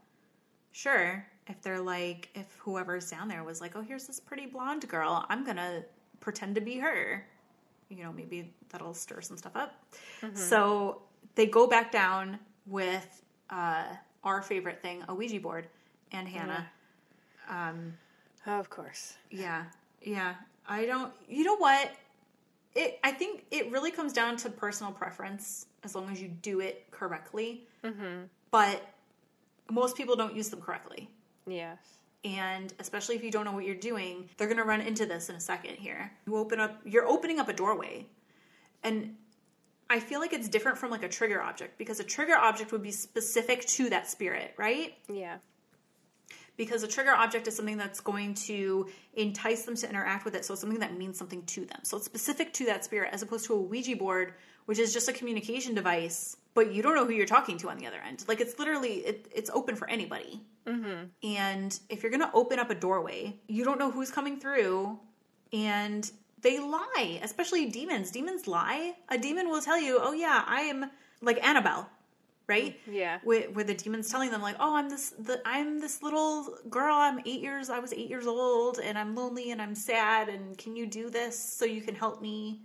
Sure, if they're like if whoever's down there was like, "Oh, here's this pretty blonde girl. I'm going to pretend to be her." You know, maybe that'll stir some stuff up. So, they go back down with uh our favorite thing, a Ouija board, and Hannah. of course. Yeah, yeah. I don't. You know what? It. I think it really comes down to personal preference, as long as you do it correctly. Mm-hmm. But most people don't use them correctly, Yes. And especially if you don't know what you're doing, they're going to run into this in a second. Here, you open up. You're opening up a doorway, and I feel like it's different from like a trigger object because a trigger object would be specific to that spirit, right? Yeah. because a trigger object is something that's going to entice them to interact with it. So it's something that means something to them. So it's specific to that spirit as opposed to a Ouija board, which is just a communication device, but you don't know who you're talking to on the other end. Like it's literally, it, it's open for anybody. Mm-hmm. And if you're going to open up a doorway, you don't know who's coming through and they lie, especially demons. Demons lie. A demon will tell you, oh yeah, I am like Annabelle. Right? Yeah. where, where the demon's telling them like, "Oh, I'm this the I'm this little girl. I'm eight years. I was eight years old, and I'm lonely and I'm sad. And can you do this so you can help me?"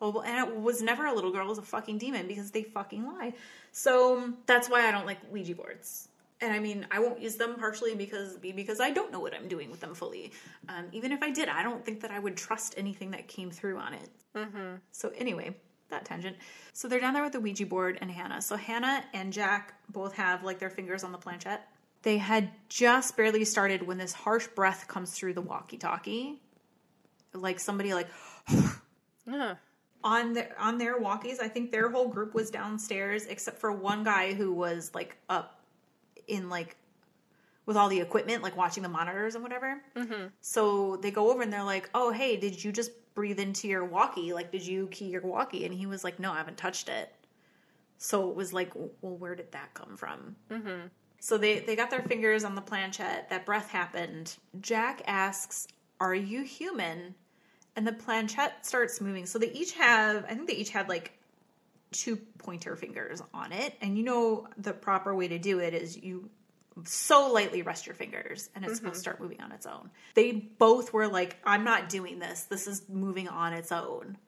And it was never a little girl. It was a fucking demon because they fucking lie. So that's why I don't like Ouija boards. And I mean, I won't use them partially because because I don't know what I'm doing with them fully. Um, even if I did, I don't think that I would trust anything that came through on it. Mm-hmm. So anyway, that tangent. So they're down there with the Ouija board and Hannah. So Hannah and Jack both have like their fingers on the planchette. They had just barely started when this harsh breath comes through the walkie-talkie, like somebody like Huh. On their on their walkies. I think their whole group was downstairs except for one guy who was like up in like with all the equipment, like watching the monitors and whatever. Mm-hmm. So they go over and they're like, "Oh, hey, did you just breathe into your walkie? Like, did you key your walkie?" And he was like, "No, I haven't touched it." So it was like, "Well, where did that come from?" Mm-hmm. So they they got their fingers on the planchette. That breath happened. Jack asks, "Are you human?" And the planchette starts moving. So they each have, I think they each had like two pointer fingers on it. And you know, the proper way to do it is you so lightly rest your fingers and it's supposed to mm-hmm. start moving on its own. They both were like, I'm not doing this. This is moving on its own.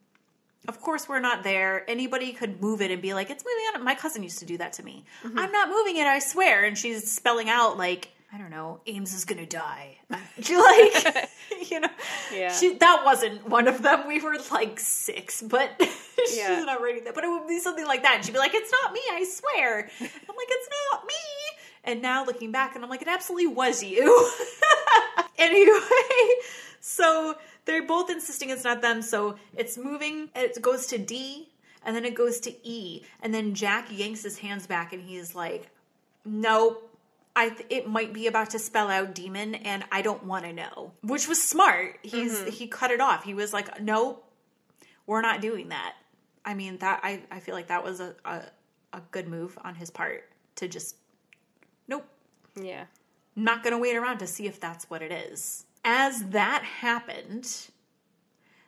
Of course, we're not there. Anybody could move it and be like, it's moving on. My cousin used to do that to me. Mm-hmm. I'm not moving it, I swear. And she's spelling out, like, I don't know, Ames is gonna die. like, you know, Yeah. She, that wasn't one of them. We were like six, but she's Yeah. not writing that. But it would be something like that. And she'd be like, "It's not me, I swear." I'm like, "It's not me." And now looking back, and I'm like, "It absolutely was you." anyway, so they're both insisting it's not them. So it's moving. It goes to D, and then it goes to E, and then Jack yanks his hands back, and he's like, "Nope." I th- it might be about to spell out demon, and I don't want to know. Which was smart. He's mm-hmm. he cut it off. He was like, "Nope, we're not doing that." I mean that I I feel like that was a a, a good move on his part to just nope Yeah. not going to wait around to see if that's what it is. As that happened,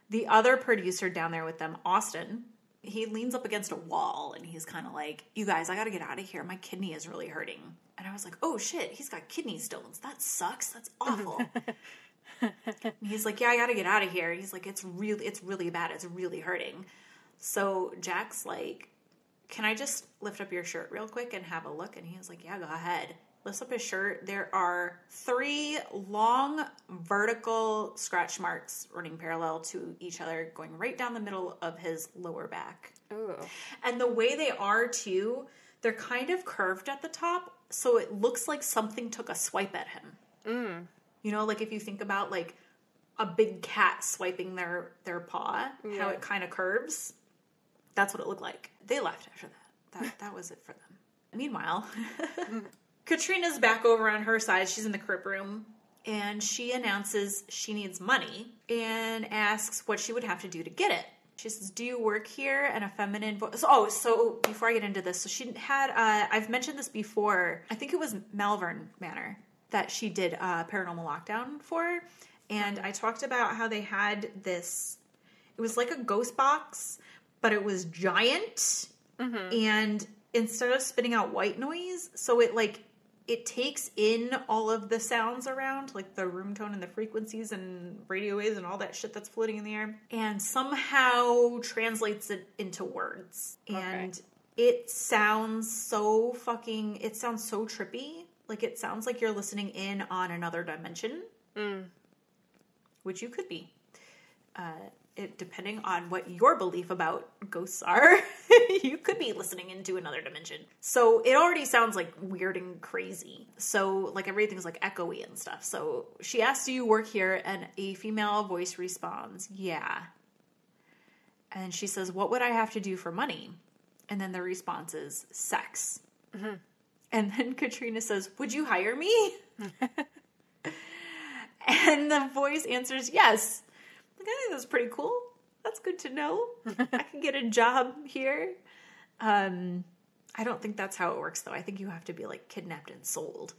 the other producer down there with them, Austin, he leans up against a wall and he's kind of like, You guys, I got to get out of here. My kidney is really hurting. And I was like, Oh shit, he's got kidney stones. That sucks. That's awful. and he's like, Yeah, I got to get out of here. He's like, It's really, it's really bad. It's really hurting. So Jack's like, can I just lift up your shirt real quick and have a look? And he's like, yeah, go ahead. Lifts up his shirt. There are three long vertical scratch marks running parallel to each other, going right down the middle of his lower back. Ooh. And the way they are, too, they're kind of curved at the top, so it looks like something took a swipe at him. Mm. You know, like if you think about like a big cat swiping their their paw, how it kind of curves. That's what it looked like. They left after that. That that was it for them. Meanwhile, mm. Katrina's back over on her side. She's in the crib room and she announces she needs money and asks what she would have to do to get it. She says, "Do you work here?" And a feminine voice. Oh, so before I get into this, so she had. Uh, I've mentioned this before. I think it was Malvern Manor that she did uh, Paranormal Lockdown for, and I talked about how they had this. It was like a ghost box, but it was giant, and instead of spitting out white noise, so it like it takes in all of the sounds around, like the room tone and the frequencies and radio waves and all that shit that's floating in the air, and somehow translates it into words. And it sounds so fucking, it sounds so trippy. Like it sounds like you're listening in on another dimension, which you could be. Uh, it, depending on what your belief about ghosts are, you could be listening into another dimension. So it already sounds like weird and crazy. So like everything's like echoey and stuff. So she asks, "Do you work here?" And a female voice responds, "Yeah." And she says, "What would I have to do for money?" And then the response is, "Sex." Mm-hmm. And then Katrina says, Would you hire me? and the voice answers, Yes. Think that's pretty cool. That's good to know. I can get a job here. Um, I don't think that's how it works, though. I think you have to be like kidnapped and sold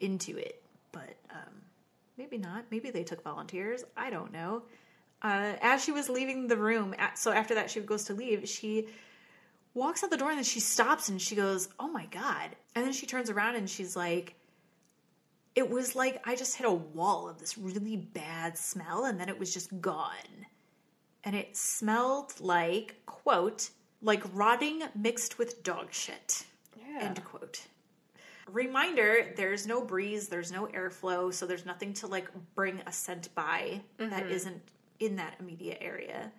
into it. But um, maybe not. Maybe they took volunteers. I don't know. Uh, as she was leaving the room, at, so after that, she goes to leave. She walks out the door and then she stops and she goes, Oh my God. And then she turns around and she's like, It was like I just hit a wall of this really bad smell and then it was just gone. And it smelled like, quote, like rotting mixed with dog shit. Yeah. End quote. Reminder there's no breeze, there's no airflow, so there's nothing to like bring a scent by that mm-hmm. isn't in that immediate area.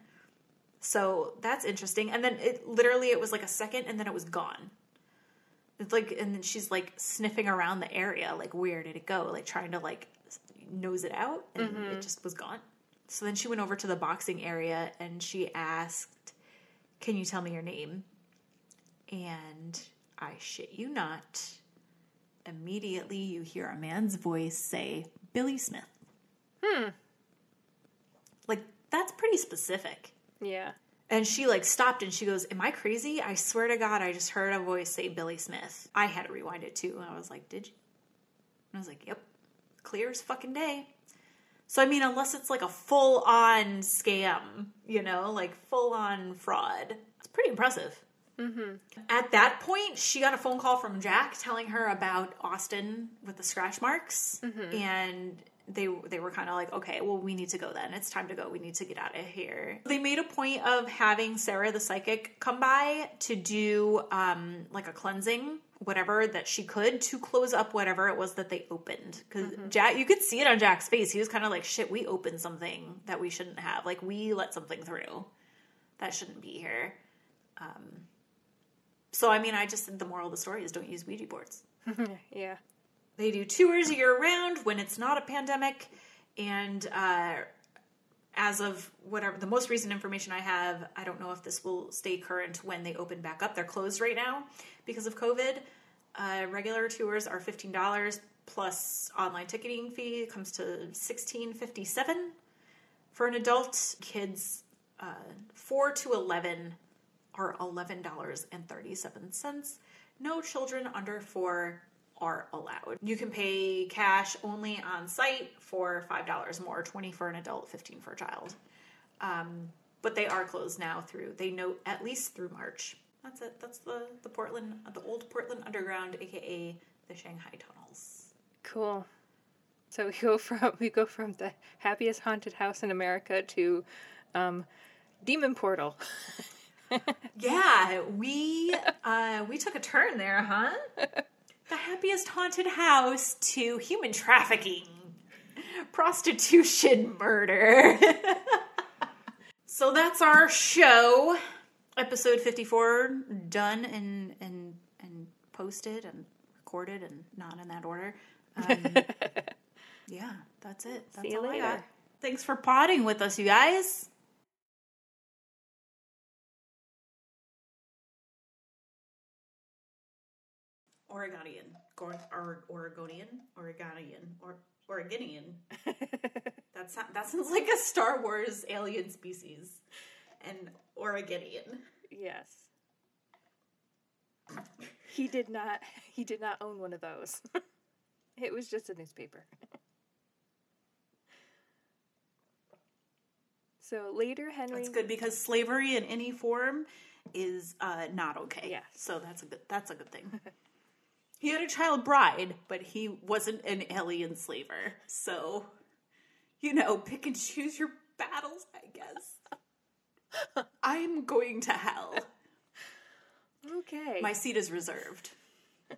So that's interesting. And then it literally it was like a second and then it was gone. It's like and then she's like sniffing around the area, like where did it go? Like trying to like nose it out and it just was gone. So then she went over to the boxing area and she asked, Can you tell me your name? And I shit you not, immediately you hear a man's voice say, Billy Smith. Hmm. Like, that's pretty specific. Yeah. And she like stopped and she goes, Am I crazy? I swear to God, I just heard a voice say Billy Smith. I had to rewind it too. And I was like, Did you? And I was like, Yep. Clear as fucking day. So, I mean, unless it's like a full on scam, you know, like full on fraud, it's pretty impressive. Mm-hmm. At that point, she got a phone call from Jack telling her about Austin with the scratch marks, mm-hmm. and they they were kind of like, okay, well, we need to go then. It's time to go. We need to get out of here. They made a point of having Sarah the psychic come by to do um, like a cleansing whatever that she could to close up whatever it was that they opened. Because Jack, you could see it on Jack's face. He was kind of like, "Shit, we opened something that we shouldn't have. Like we let something through that shouldn't be here." Um, so I mean, I just said the moral of the story is don't use Ouija boards. yeah. They do tours year round when it's not a pandemic, and uh, as of whatever the most recent information I have, I don't know if this will stay current when they open back up. They're closed right now because of COVID. Uh, regular tours are fifteen dollars plus online ticketing fee comes to sixteen fifty seven for an adult. Kids uh, four to eleven are eleven dollars and thirty seven cents. No children under four are allowed. You can pay cash only on site for five dollars more, twenty for an adult, fifteen for a child. Um, but they are closed now through they note at least through March. That's it. That's the the Portland, the old Portland Underground, aka the Shanghai tunnels. Cool. So we go from we go from the happiest haunted house in America to um, Demon Portal. Yeah, we uh, we took a turn there, huh? the happiest haunted house to human trafficking, prostitution, murder. so that's our show, episode fifty four, done and and and posted and recorded and not in that order. Um, yeah, that's it. That's See you all I later. got. Thanks for potting with us, you guys. Oregonian, Gor- or Oregonian, Oregonian, or Oregonian. That sounds that sounds like a Star Wars alien species. And Oregonian. yes. He did not he did not own one of those. it was just a newspaper. so later Henry That's good because slavery in any form is uh, not okay. Yes. So that's a good that's a good thing. He had a child bride, but he wasn't an alien slaver. So, you know, pick and choose your battles, I guess. I'm going to hell. Okay. My seat is reserved.